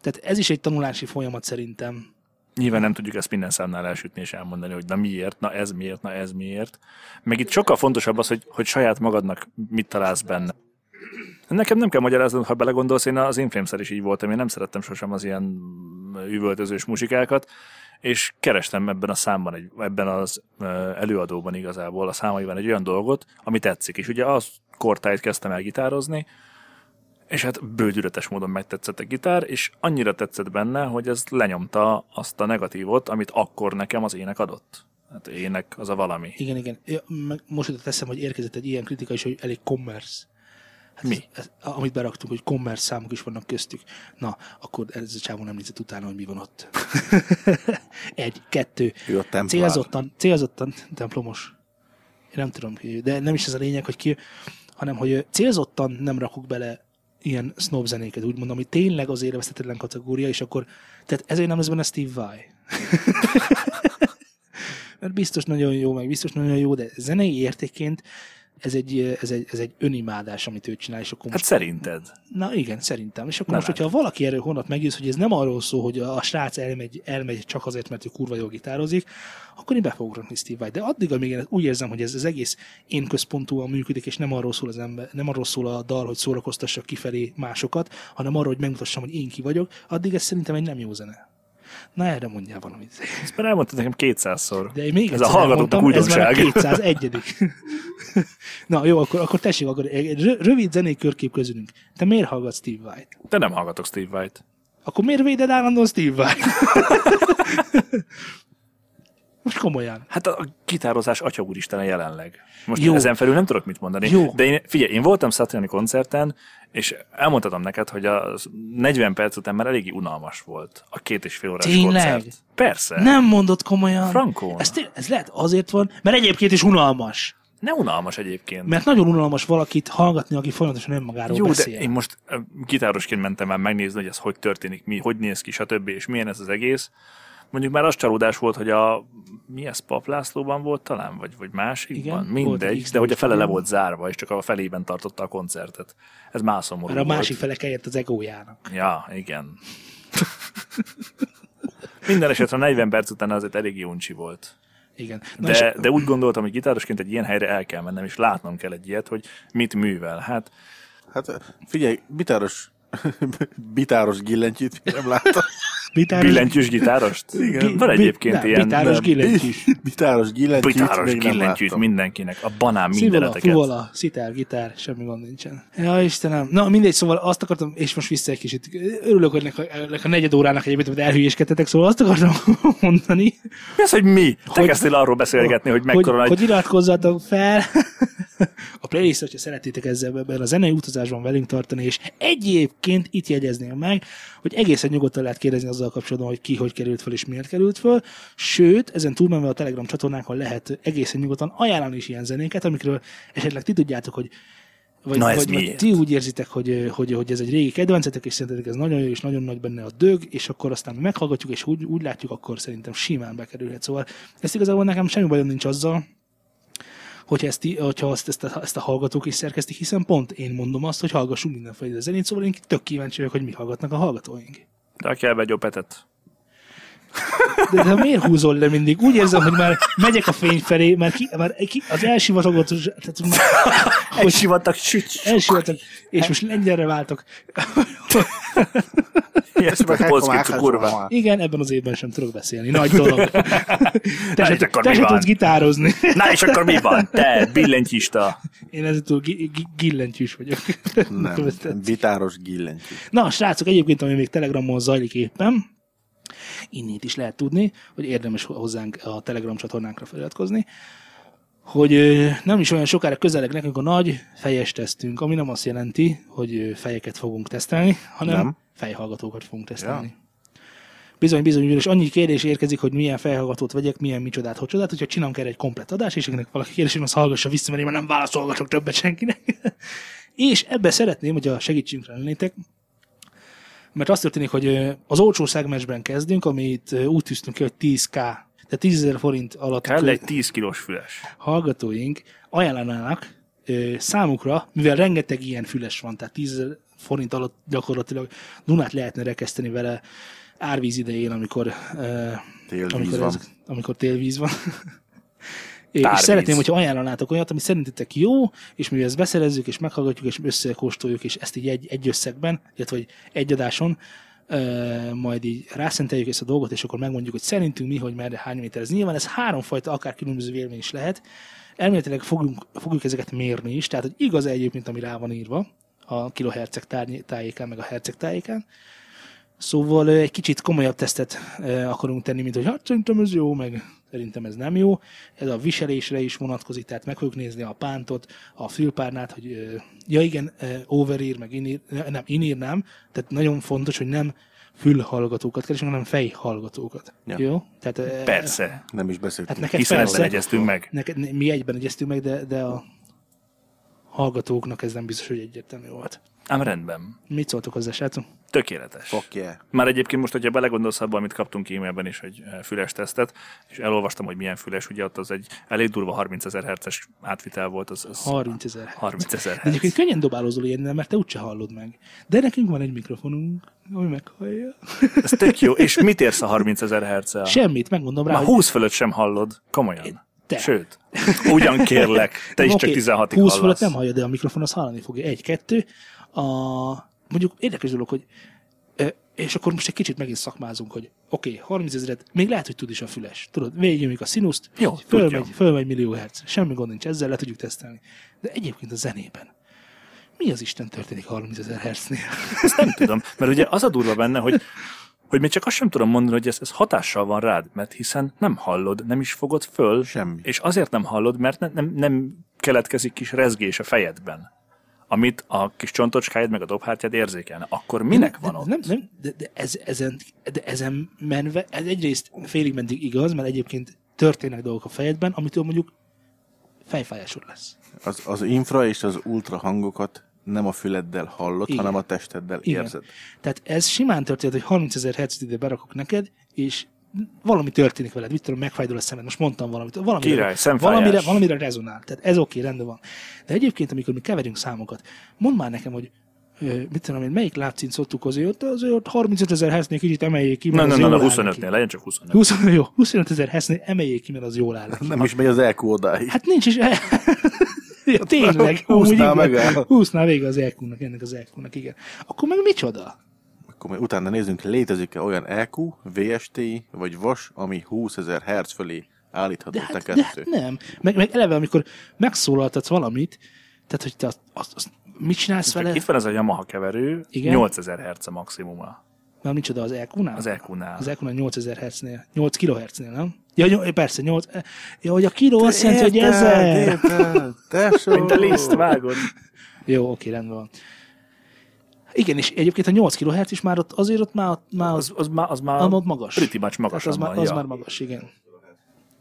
Tehát ez is egy tanulási folyamat szerintem. Nyilván nem tudjuk ezt minden számnál elsütni és elmondani, hogy na miért, na ez miért, na ez miért. Meg itt sokkal fontosabb az, hogy, hogy saját magadnak mit találsz benne. Nekem nem kell magyaráznom, ha belegondolsz, én az inflames is így voltam, én nem szerettem sosem az ilyen üvöltözős muzsikákat, és kerestem ebben a számban, egy, ebben az előadóban igazából, a számaiban egy olyan dolgot, ami tetszik. És ugye az kortájt kezdtem el gitározni, és hát bődületes módon megtetszett a gitár, és annyira tetszett benne, hogy ez lenyomta azt a negatívot, amit akkor nekem az ének adott. Hát ének az a valami. Igen, igen. Ja, meg most jutott eszem, hogy érkezett egy ilyen kritika is, hogy elég commerce. Hát Mi? Ez, ez, amit beraktunk, hogy commerce számok is vannak köztük. Na, akkor ez a csávon említett utána, hogy mi van ott. egy, kettő. Ő a templár. Célzottan, célzottan templomos. Én nem tudom de nem is ez a lényeg, hogy ki, hanem hogy célzottan nem rakok bele ilyen snob zenéket, úgymond, ami tényleg az élvezhetetlen kategória, és akkor, tehát ezért nem lesz benne Steve Vai. Mert biztos nagyon jó, meg biztos nagyon jó, de zenei értékként ez egy, ez, egy, ez egy önimádás, amit ő csinál, és akkor Hát most szerinted? Na igen, szerintem. És akkor Nem most, hogyha valaki erről honnan meggyőz, hogy ez nem arról szól, hogy a srác elmegy, elmegy csak azért, mert ő kurva jól gitározik, akkor én be fogok rakni Steve Vai. De addig, amíg én úgy érzem, hogy ez az egész én központúan működik, és nem arról szól az ember, nem arról szól a dal, hogy szórakoztassak kifelé másokat, hanem arról, hogy megmutassam, hogy én ki vagyok, addig ez szerintem egy nem jó zene. Na erre mondjál valamit. Ezt már elmondtad nekem 200-szor. De én még Ez a hallgatóknak elmondtam, ez már a újdonság. 201 Na jó, akkor, akkor tessék, akkor egy rö- rövid zenei körkép közülünk. Te miért hallgatsz Steve White? De nem hallgatok Steve White. Akkor miért véded állandóan Steve Vai? Most komolyan. Hát a gitározás atya úristen jelenleg. Most Jó. Ezen felül nem tudok mit mondani. Jó. De én, figyelj, én voltam Satriani koncerten, és elmondhatom neked, hogy a 40 perc után már eléggé unalmas volt a két és fél órás Tényleg? koncert. Persze. Nem mondod komolyan. Frankón. Ez, té- ez lehet azért van, mert egyébként is unalmas. Ne unalmas egyébként. Mert nagyon unalmas valakit hallgatni, aki folyamatosan önmagáról Jó, beszél. de én most ö, gitárosként mentem már megnézni, hogy ez hogy történik, mi, hogy néz ki, stb. és milyen ez az egész. Mondjuk már az csalódás volt, hogy a mi ez Paplászlóban volt talán, vagy, vagy másikban, Igen, mindegy, de hogy a fele le volt zárva, és csak a felében tartotta a koncertet. Ez már szomorú a másik fele kellett az egójának. Ja, igen. Minden esetre 40 perc után azért elég uncsi volt. Igen. Na és De, de úgy gondoltam, hogy gitárosként egy ilyen helyre el kell mennem, és látnom kell egy ilyet, hogy mit művel. Hát Hát figyelj, bitáros, bitáros billentyűt még nem láttam. Bitáros, billentyűs gitárost? Gi- Van egyébként nem, ilyen. bitáros billentyűs. bitáros billentyűt Bitáros láttam. mindenkinek. A banán Szivola, mindeneteket. fuvola, szitár, gitár, semmi gond nincsen. Ja, Istenem. Na, mindegy, szóval azt akartam, és most vissza egy kicsit. Örülök, hogy ennek a, a negyed órának egyébként, amit elhülyéskedtetek, szóval azt akartam mondani, Mi az, hogy mi? Te Hogy- kezdtél arról beszélgetni, hogy hogy, mekkora nagy... hogy iratkozzatok fel a playlist, hogyha szeretnétek ezzel ebben a zenei utazásban velünk tartani, és egyébként itt jegyezném meg, hogy egészen nyugodtan lehet kérdezni azzal kapcsolatban, hogy ki hogy került fel és miért került fel, sőt, ezen túlmenve a Telegram csatornákon lehet egészen nyugodtan ajánlani is ilyen zenéket, amikről esetleg ti tudjátok, hogy vagy, Na, ez vagy, miért? ti úgy érzitek, hogy, hogy, hogy ez egy régi kedvencetek, és szerintetek ez nagyon jó, és nagyon nagy benne a dög, és akkor aztán meghallgatjuk, és úgy, úgy látjuk, akkor szerintem simán bekerülhet. Szóval ezt igazából nekem semmi bajom nincs azzal, hogyha ezt, hogyha ezt, ezt, a, ezt a hallgatók is szerkesztik, hiszen pont én mondom azt, hogy hallgassunk mindenféle zenét, szóval én tök kíváncsi vagyok, hogy mi hallgatnak a hallgatóink. De aki elbe egy jobb petet. De, de miért húzol le mindig? Úgy érzem, hogy már megyek a fény felé, már, ki, már ki, az elsivatagot, tehát már Hogy sivattak, süt, elsivatag, és most lengyelre váltok. Ilyesmi, polszki kurva. Igen, ebben az évben sem tudok beszélni. Nagy dolog. Te se, te mi se van? tudsz gitározni. Na és akkor mi van? Te, billentyista. Én ezutól gi- gi- gillentyűs vagyok. Nem, bitáros billentyű. Na, srácok, egyébként, ami még Telegramon zajlik éppen, innét is lehet tudni, hogy érdemes hozzánk a Telegram csatornánkra feliratkozni, hogy nem is olyan sokára közeleg nekünk a nagy fejes tesztünk, ami nem azt jelenti, hogy fejeket fogunk tesztelni, hanem nem. Fejhallgatókat fogunk tesztelni. Ja. Bizony, bizony, és annyi kérdés érkezik, hogy milyen fejhallgatót vegyek, milyen micsodát, hogy csodát, hogyha csinálunk erre egy komplet adás, és akinek valaki kérdés, az hallgassa vissza, mert én már nem válaszolgatok többet senkinek. és ebbe szeretném, hogy a segítségünkre lennétek, mert azt történik, hogy az olcsó szegmensben kezdünk, amit úgy tűztünk ki, hogy 10k, tehát 10 000 forint alatt Kell egy 10 kilós füles. hallgatóink ajánlanának ö, számukra, mivel rengeteg ilyen füles van, tehát 10 000 forint alatt gyakorlatilag Dunát lehetne rekeszteni vele árvíz idején, amikor, ö, Télvíz amikor, van. ez, amikor télvíz van. és Tárvíz. szeretném, hogyha ajánlanátok olyat, ami szerintetek jó, és mivel ezt beszerezzük, és meghallgatjuk, és összekóstoljuk, és ezt így egy, egy összegben, illetve hogy egy adáson, majd így rászenteljük ezt a dolgot, és akkor megmondjuk, hogy szerintünk mi, hogy merre, hány méter. Ez nyilván ez háromfajta, akár különböző vélemény is lehet. Elméletileg fogunk, fogjuk ezeket mérni is, tehát hogy igaz egyébként, ami rá van írva a kiloherceg tájékán, meg a herceg tájékán. Szóval egy kicsit komolyabb tesztet akarunk tenni, mint hogy hát szerintem ez jó, meg szerintem ez nem jó. Ez a viselésre is vonatkozik, tehát meg fogjuk nézni a pántot, a fülpárnát, hogy ja igen, overír, meg inír, nem, inír nem, tehát nagyon fontos, hogy nem fülhallgatókat keresünk, hanem fejhallgatókat. Ja. Jó? Tehát, Persze. Nem is beszéltünk. Hát neked Hiszen persze. egyeztünk meg. Neked, mi egyben egyeztünk meg, de, de a hallgatóknak ez nem biztos, hogy egyértelmű volt. Ám rendben. Mit szóltok hozzá, srácok? Tökéletes. Fuck yeah. Már egyébként most, hogyha belegondolsz abba, amit kaptunk e-mailben is, egy eh, füles tesztet, és elolvastam, hogy milyen füles, ugye ott az egy elég durva 30 ezer herces átvitel volt, az, az 30 ezer. 30 ezer De egyébként könnyen dobálózol ilyennel, mert te úgyse hallod meg. De nekünk van egy mikrofonunk, ami meghallja. Ez tök jó. És mit érsz a 30 ezer herccel? Semmit, megmondom rá, Már hogy 20 fölött sem hallod. Komolyan. Te. Sőt, ugyan kérlek, te is Oké, csak 16-ig 20 hallasz. fölött nem hallja, de a mikrofon az hallani fogja. Egy, kettő. A, mondjuk érdekes dolog, hogy és akkor most egy kicsit megint szakmázunk, hogy oké, okay, 30 ezeret, még lehet, hogy tud is a füles. Tudod, végignyomjuk a színuszt, Jó, fölmegy, tudja. fölmegy millió herc. Semmi gond nincs, ezzel le tudjuk tesztelni. De egyébként a zenében mi az Isten történik 30 ezer hertznél? Ezt nem tudom, mert ugye az a durva benne, hogy hogy még csak azt sem tudom mondani, hogy ez, ez hatással van rád, mert hiszen nem hallod, nem is fogod föl, Semmi. és azért nem hallod, mert ne, nem, nem keletkezik kis rezgés a fejedben, amit a kis csontocskáid meg a dobhártyád érzékelne. Akkor minek van de, ott? Nem, nem, de, de, ez, ezen, de ezen menve, ez egyrészt félig meddig igaz, mert egyébként történnek dolgok a fejedben, amitől mondjuk fejfájásod lesz. Az, az infra és az ultra hangokat nem a füleddel hallod, Igen. hanem a testeddel Igen. érzed. Tehát ez simán történt, hogy 30 ezer hercet ide berakok neked, és valami történik veled, mit tudom, megfájdul a szemed, most mondtam valamit, valamire, Király, szemfájás. valamire, valamire rezonál, tehát ez oké, rendben van. De egyébként, amikor mi keverünk számokat, mondd már nekem, hogy mit tudom én, melyik lábcint szoktuk hozni, ott azért ott 35 ezer hercnél kicsit emeljék ki, Na, mert na, az na, jól na, áll 25-nél, neki. legyen csak 25. 20, jó, 25 ezer hercnél emeljék ki, mert az jól áll neki. Nem is megy az EQ odáig. Hát nincs is. ja, tényleg. Húsznál amúgy igen. meg el. Húsznál vége az EQ-nak, ennek az EQ-nak, igen. Akkor meg micsoda? Akkor majd utána nézzünk, létezik-e olyan EQ, VSTI vagy VAS, ami 20 ezer Hz fölé állítható De hát, de hát nem. Meg, meg eleve, amikor megszólaltatsz valamit, tehát, hogy te azt, azt, azt mit csinálsz vele? Itt van ez a Yamaha keverő, Igen. 8000 Hz a maximuma. Mert micsoda az EQ-nál? Az EQ-nál. Az EQ-nál 8000 Hz-nél. 8 kHz-nél, nem? Ja, nyol, persze, 8. Ja, hogy a kiló azt jelenti, hogy ezer. Érted, tesó. Mint a liszt, vágod. Jó, oké, rendben van. Igen, és egyébként a 8 kHz is már ott, azért ott már, már az, Az, már, az már ott magas. pretty much Tehát az, már, az ja. már magas, igen.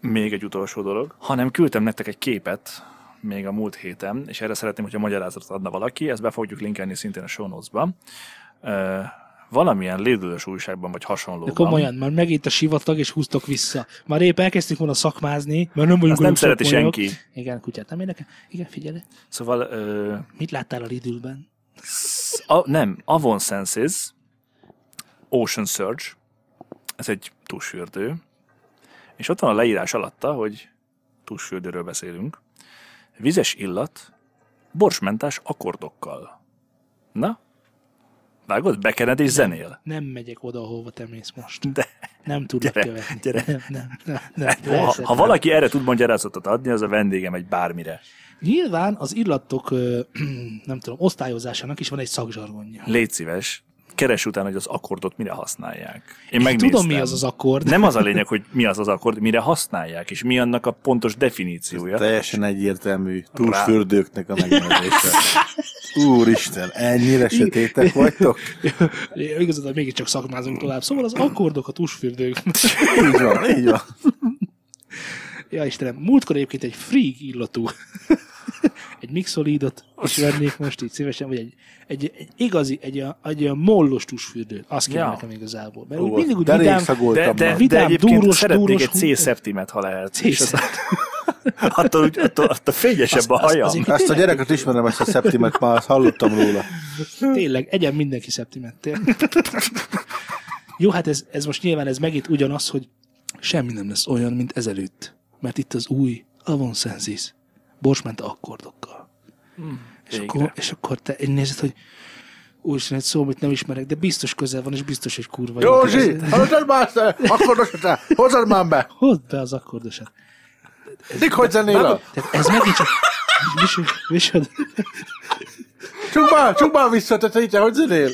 Még egy utolsó dolog, hanem küldtem nektek egy képet még a múlt héten, és erre szeretném, hogyha magyarázatot adna valaki, ezt be fogjuk linkelni szintén a show notes-ba. Uh, valamilyen lédülős újságban, vagy De hasonlóban. komolyan, már megint a sivatag, és húztok vissza. Már épp elkezdtük volna szakmázni, mert nem vagyunk Azt nem szereti senki. Igen, kutyát nem érdekel. Igen, figyelj. Szóval uh, Mit láttál a Lidlben? A, nem, Avon Senses Ocean Surge, ez egy tusfürdő, és ott van a leírás alatta, hogy tusfürdőről beszélünk, vizes illat, borsmentás akkordokkal. Na? Vágod? Bekened és zenél. Nem megyek oda, ahova te mész most. De Nem tudlak Gyere, követni. gyere. Nem, nem, nem, nem. ha, ha valaki erre tud magyarázatot adni, az a vendégem egy bármire. Nyilván az illatok, nem tudom, osztályozásának is van egy szakzsargonja. Légy szíves, keres utána, hogy az akkordot mire használják. Én Én megnéztem. tudom, mi az az akkord. Nem az a lényeg, hogy mi az az akkord, mire használják, és mi annak a pontos definíciója. Teljesen egyértelmű túlsfürdőknek a megnevezése. Úristen, ennyire sötétek vagytok? Igazad, mégiscsak szakmázunk tovább. Szóval az akkordok, a tusfürdők. Így van, így van. Ja Istenem, múltkor egyébként egy freak illatú, egy mixolidot is vennék most így szívesen, vagy egy, egy, egy igazi, egy, egy, egy olyan mollos tusfürdőt. Azt kéne Ja. nekem igazából. Mert Ó, úgy mindig úgy de vidám, De, de, de Vidám, egyébként dúros, szeretnék dúros egy C-szeptimet, ha lehet. És az, C-szeptim. attól, úgy- attól, attól fényesebb Az- a az- hajam. azért- Ezt a gyereket ismerem, ezt a szeptimet, már azt hallottam róla. Tényleg, egyen mindenki szeptimettél. Jó, hát ez, ez most nyilván ez megint ugyanaz, hogy semmi nem lesz olyan, mint ezelőtt. Mert itt az új Avon Sensis borsment akkordokkal. és, végre. akkor, és akkor te én nézed, hogy úristen, egy szó, amit nem ismerek, de biztos közel van, és biztos, hogy kurva jó. Józsi, hallottad már te? Hozzad már be! Hozd be az akkordosat. Dik, hogy zenél a? Tehát ez megint csak... Visod, visod. Csuk már, csuk már vissza, te te hogy zenél?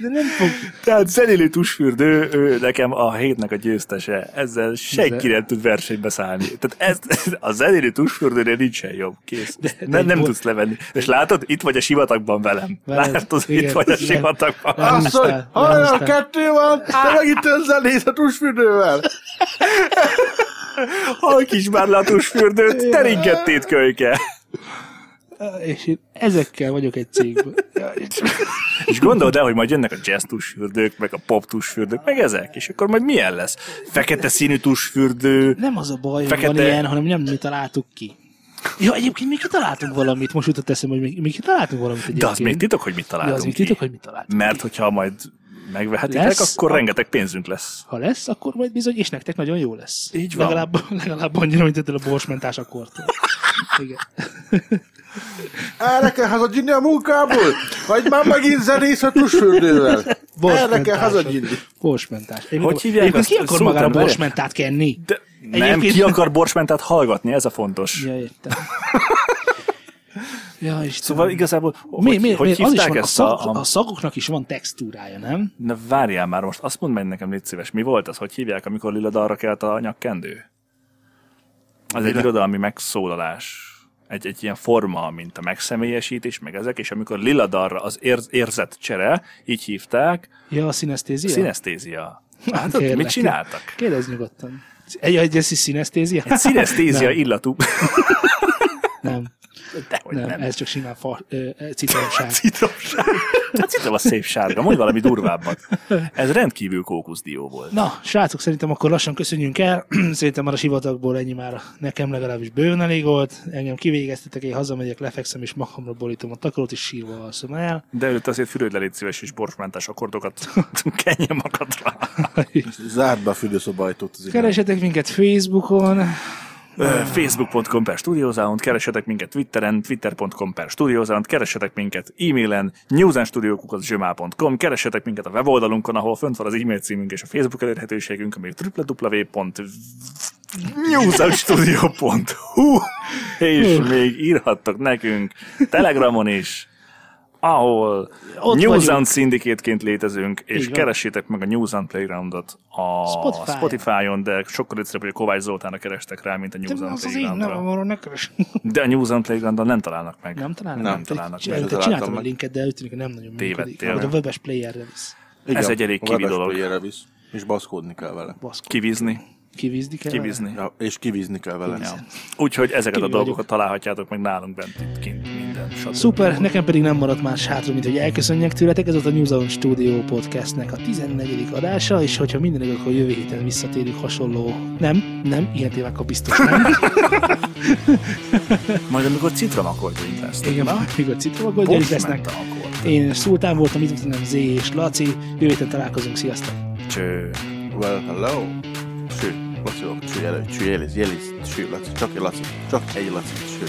De nem fog... Tehát zenélő tusfürdő, ő nekem a hétnek a győztese. Ezzel senki nem tud versenybe szállni. Tehát ez, a zenélő tusfürdőnél nincsen jobb. Kész. de nem, nem egy tudsz levenni. És látod, itt vagy a sivatagban velem. Veled. Látod, Igen, itt vagy a igen. sivatagban. Nem húztál. kettő van, te meg itt zenész a tusfürdővel. Halk is már le a tusfürdőt, teringettét kölyke. És én ezekkel vagyok egy cégben. És gondold el, hogy majd jönnek a jazz tusfürdők, meg a pop tusfürdők, meg ezek, és akkor majd milyen lesz? Fekete színű tusfürdő, Nem az a baj, hogy Fekete- van ilyen, hanem nem mi találtuk ki. Ja, egyébként mi kitaláltunk valamit, most jutott eszembe, hogy mi, mi kitaláltunk valamit egyébként. de az még titok, hogy mit találtunk az még titok, hogy mit találtunk Mert ki. hogyha majd megvehetitek, Lesz, akkor ak- rengeteg pénzünk lesz. Ha lesz, akkor majd bizony, és nektek nagyon jó lesz. Így van. Legalább, legalább annyira, mint ettől a borsmentás akkortól. Igen. Erre kell hazudni a munkából? Vagy már megint zenész a tusfürdővel? Erre kell hazudni. Borsmentás. Hogy hívják egyébként ki akar magára borsmentát kenni? De nem, Egyébként- ki akar borsmentát hallgatni, ez a fontos. Ja, értem. Ja, Istenem. Szóval igazából, mi, hogy, mi, hogy mi, az is hívták van, a, ezt szag, a, a a... szagoknak is van textúrája, nem? Na várjál már most, azt mondd meg nekem, légy szíves, mi volt az, hogy hívják, amikor lila dalra kelt a nyakkendő? Az egy irodalmi megszólalás. Egy, egy ilyen forma, mint a megszemélyesítés, meg ezek, és amikor lila dalra az érz, érzett csere, így hívták, Ja, a szinesztézia? szinesztézia. Hát ott mit csináltak? Kérdezz nyugodtan. Egy, egy, ez is szinesztézia? Egy szinesztézia Nem. illatú. Nem, Dehogy nem, nem. ez csak simán fa, citromság. Citromság. Hát citrom a szép sárga, mondj valami durvábbat. Ez rendkívül kókuszdió volt. Na, srácok, szerintem akkor lassan köszönjünk el. szerintem már a sivatagból ennyi már nekem legalábbis bőven elég volt. Engem kivégeztetek, én hazamegyek, lefekszem és magamra borítom a takarót, és sírva alszom el. De előtte azért fürödj le, légy szíves, és borsmentás akkordokat kenje magadra. Zárd be a fürdőszoba ajtót. Keresetek minket Facebookon, Facebook.com per Studiosound, keressetek minket Twitteren, twitter.com per Studiosound, keressetek minket e-mailen, newsandstudiokukaszsömá.com, keressetek minket a weboldalunkon, ahol fönt van az e-mail címünk és a Facebook elérhetőségünk, ami www.newsandstudio.hu és még írhattok nekünk Telegramon is, ahol Ott Newsound vagyunk. Syndicate-ként létezünk, és van. keressétek meg a Newsound Playgroundot a Spotify-on. Spotify-on, de sokkal egyszerűbb, hogy a Kovács Zoltánra kerestek rá, mint a az én Playgroundra. nevem, arról ne keres. De a Newsound Playgroundon nem találnak meg. Nem találnak? Nem találnak meg. Te Nem csináltam a linket, de úgy tűnik, hogy nem nagyon működik. A webes playerre visz. Ez egy elég kivi dolog. visz, és baszkódni kell vele. Baszkó. Kivízni. Kivízni kell? Kivízni. Ja, és kivízni kell vele. Ja. Úgyhogy ezeket Kivi a dolgokat vagyok. találhatjátok meg nálunk bent itt kint minden. stb. Szuper, nekem pedig nem maradt más hátra, mint hogy elköszönjek tőletek. Ez volt a New Zealand Studio Podcastnek a 14. adása, és hogyha minden igaz, akkor jövő héten visszatérünk hasonló... Nem, nem, ilyen témákkal biztos nem. Majd amikor citromakordjaink lesznek. Igen, na? még a citromagoldjaik lesznek. Én Szultán voltam, itt nem Z és Laci. Jövő héten találkozunk, sziasztok! Cső. Well, hello. Ső, Laci, cső, jelöl, cső, jeliz, jeliz, cső, Laci, csak egy Laci, csak egy Laci, cső.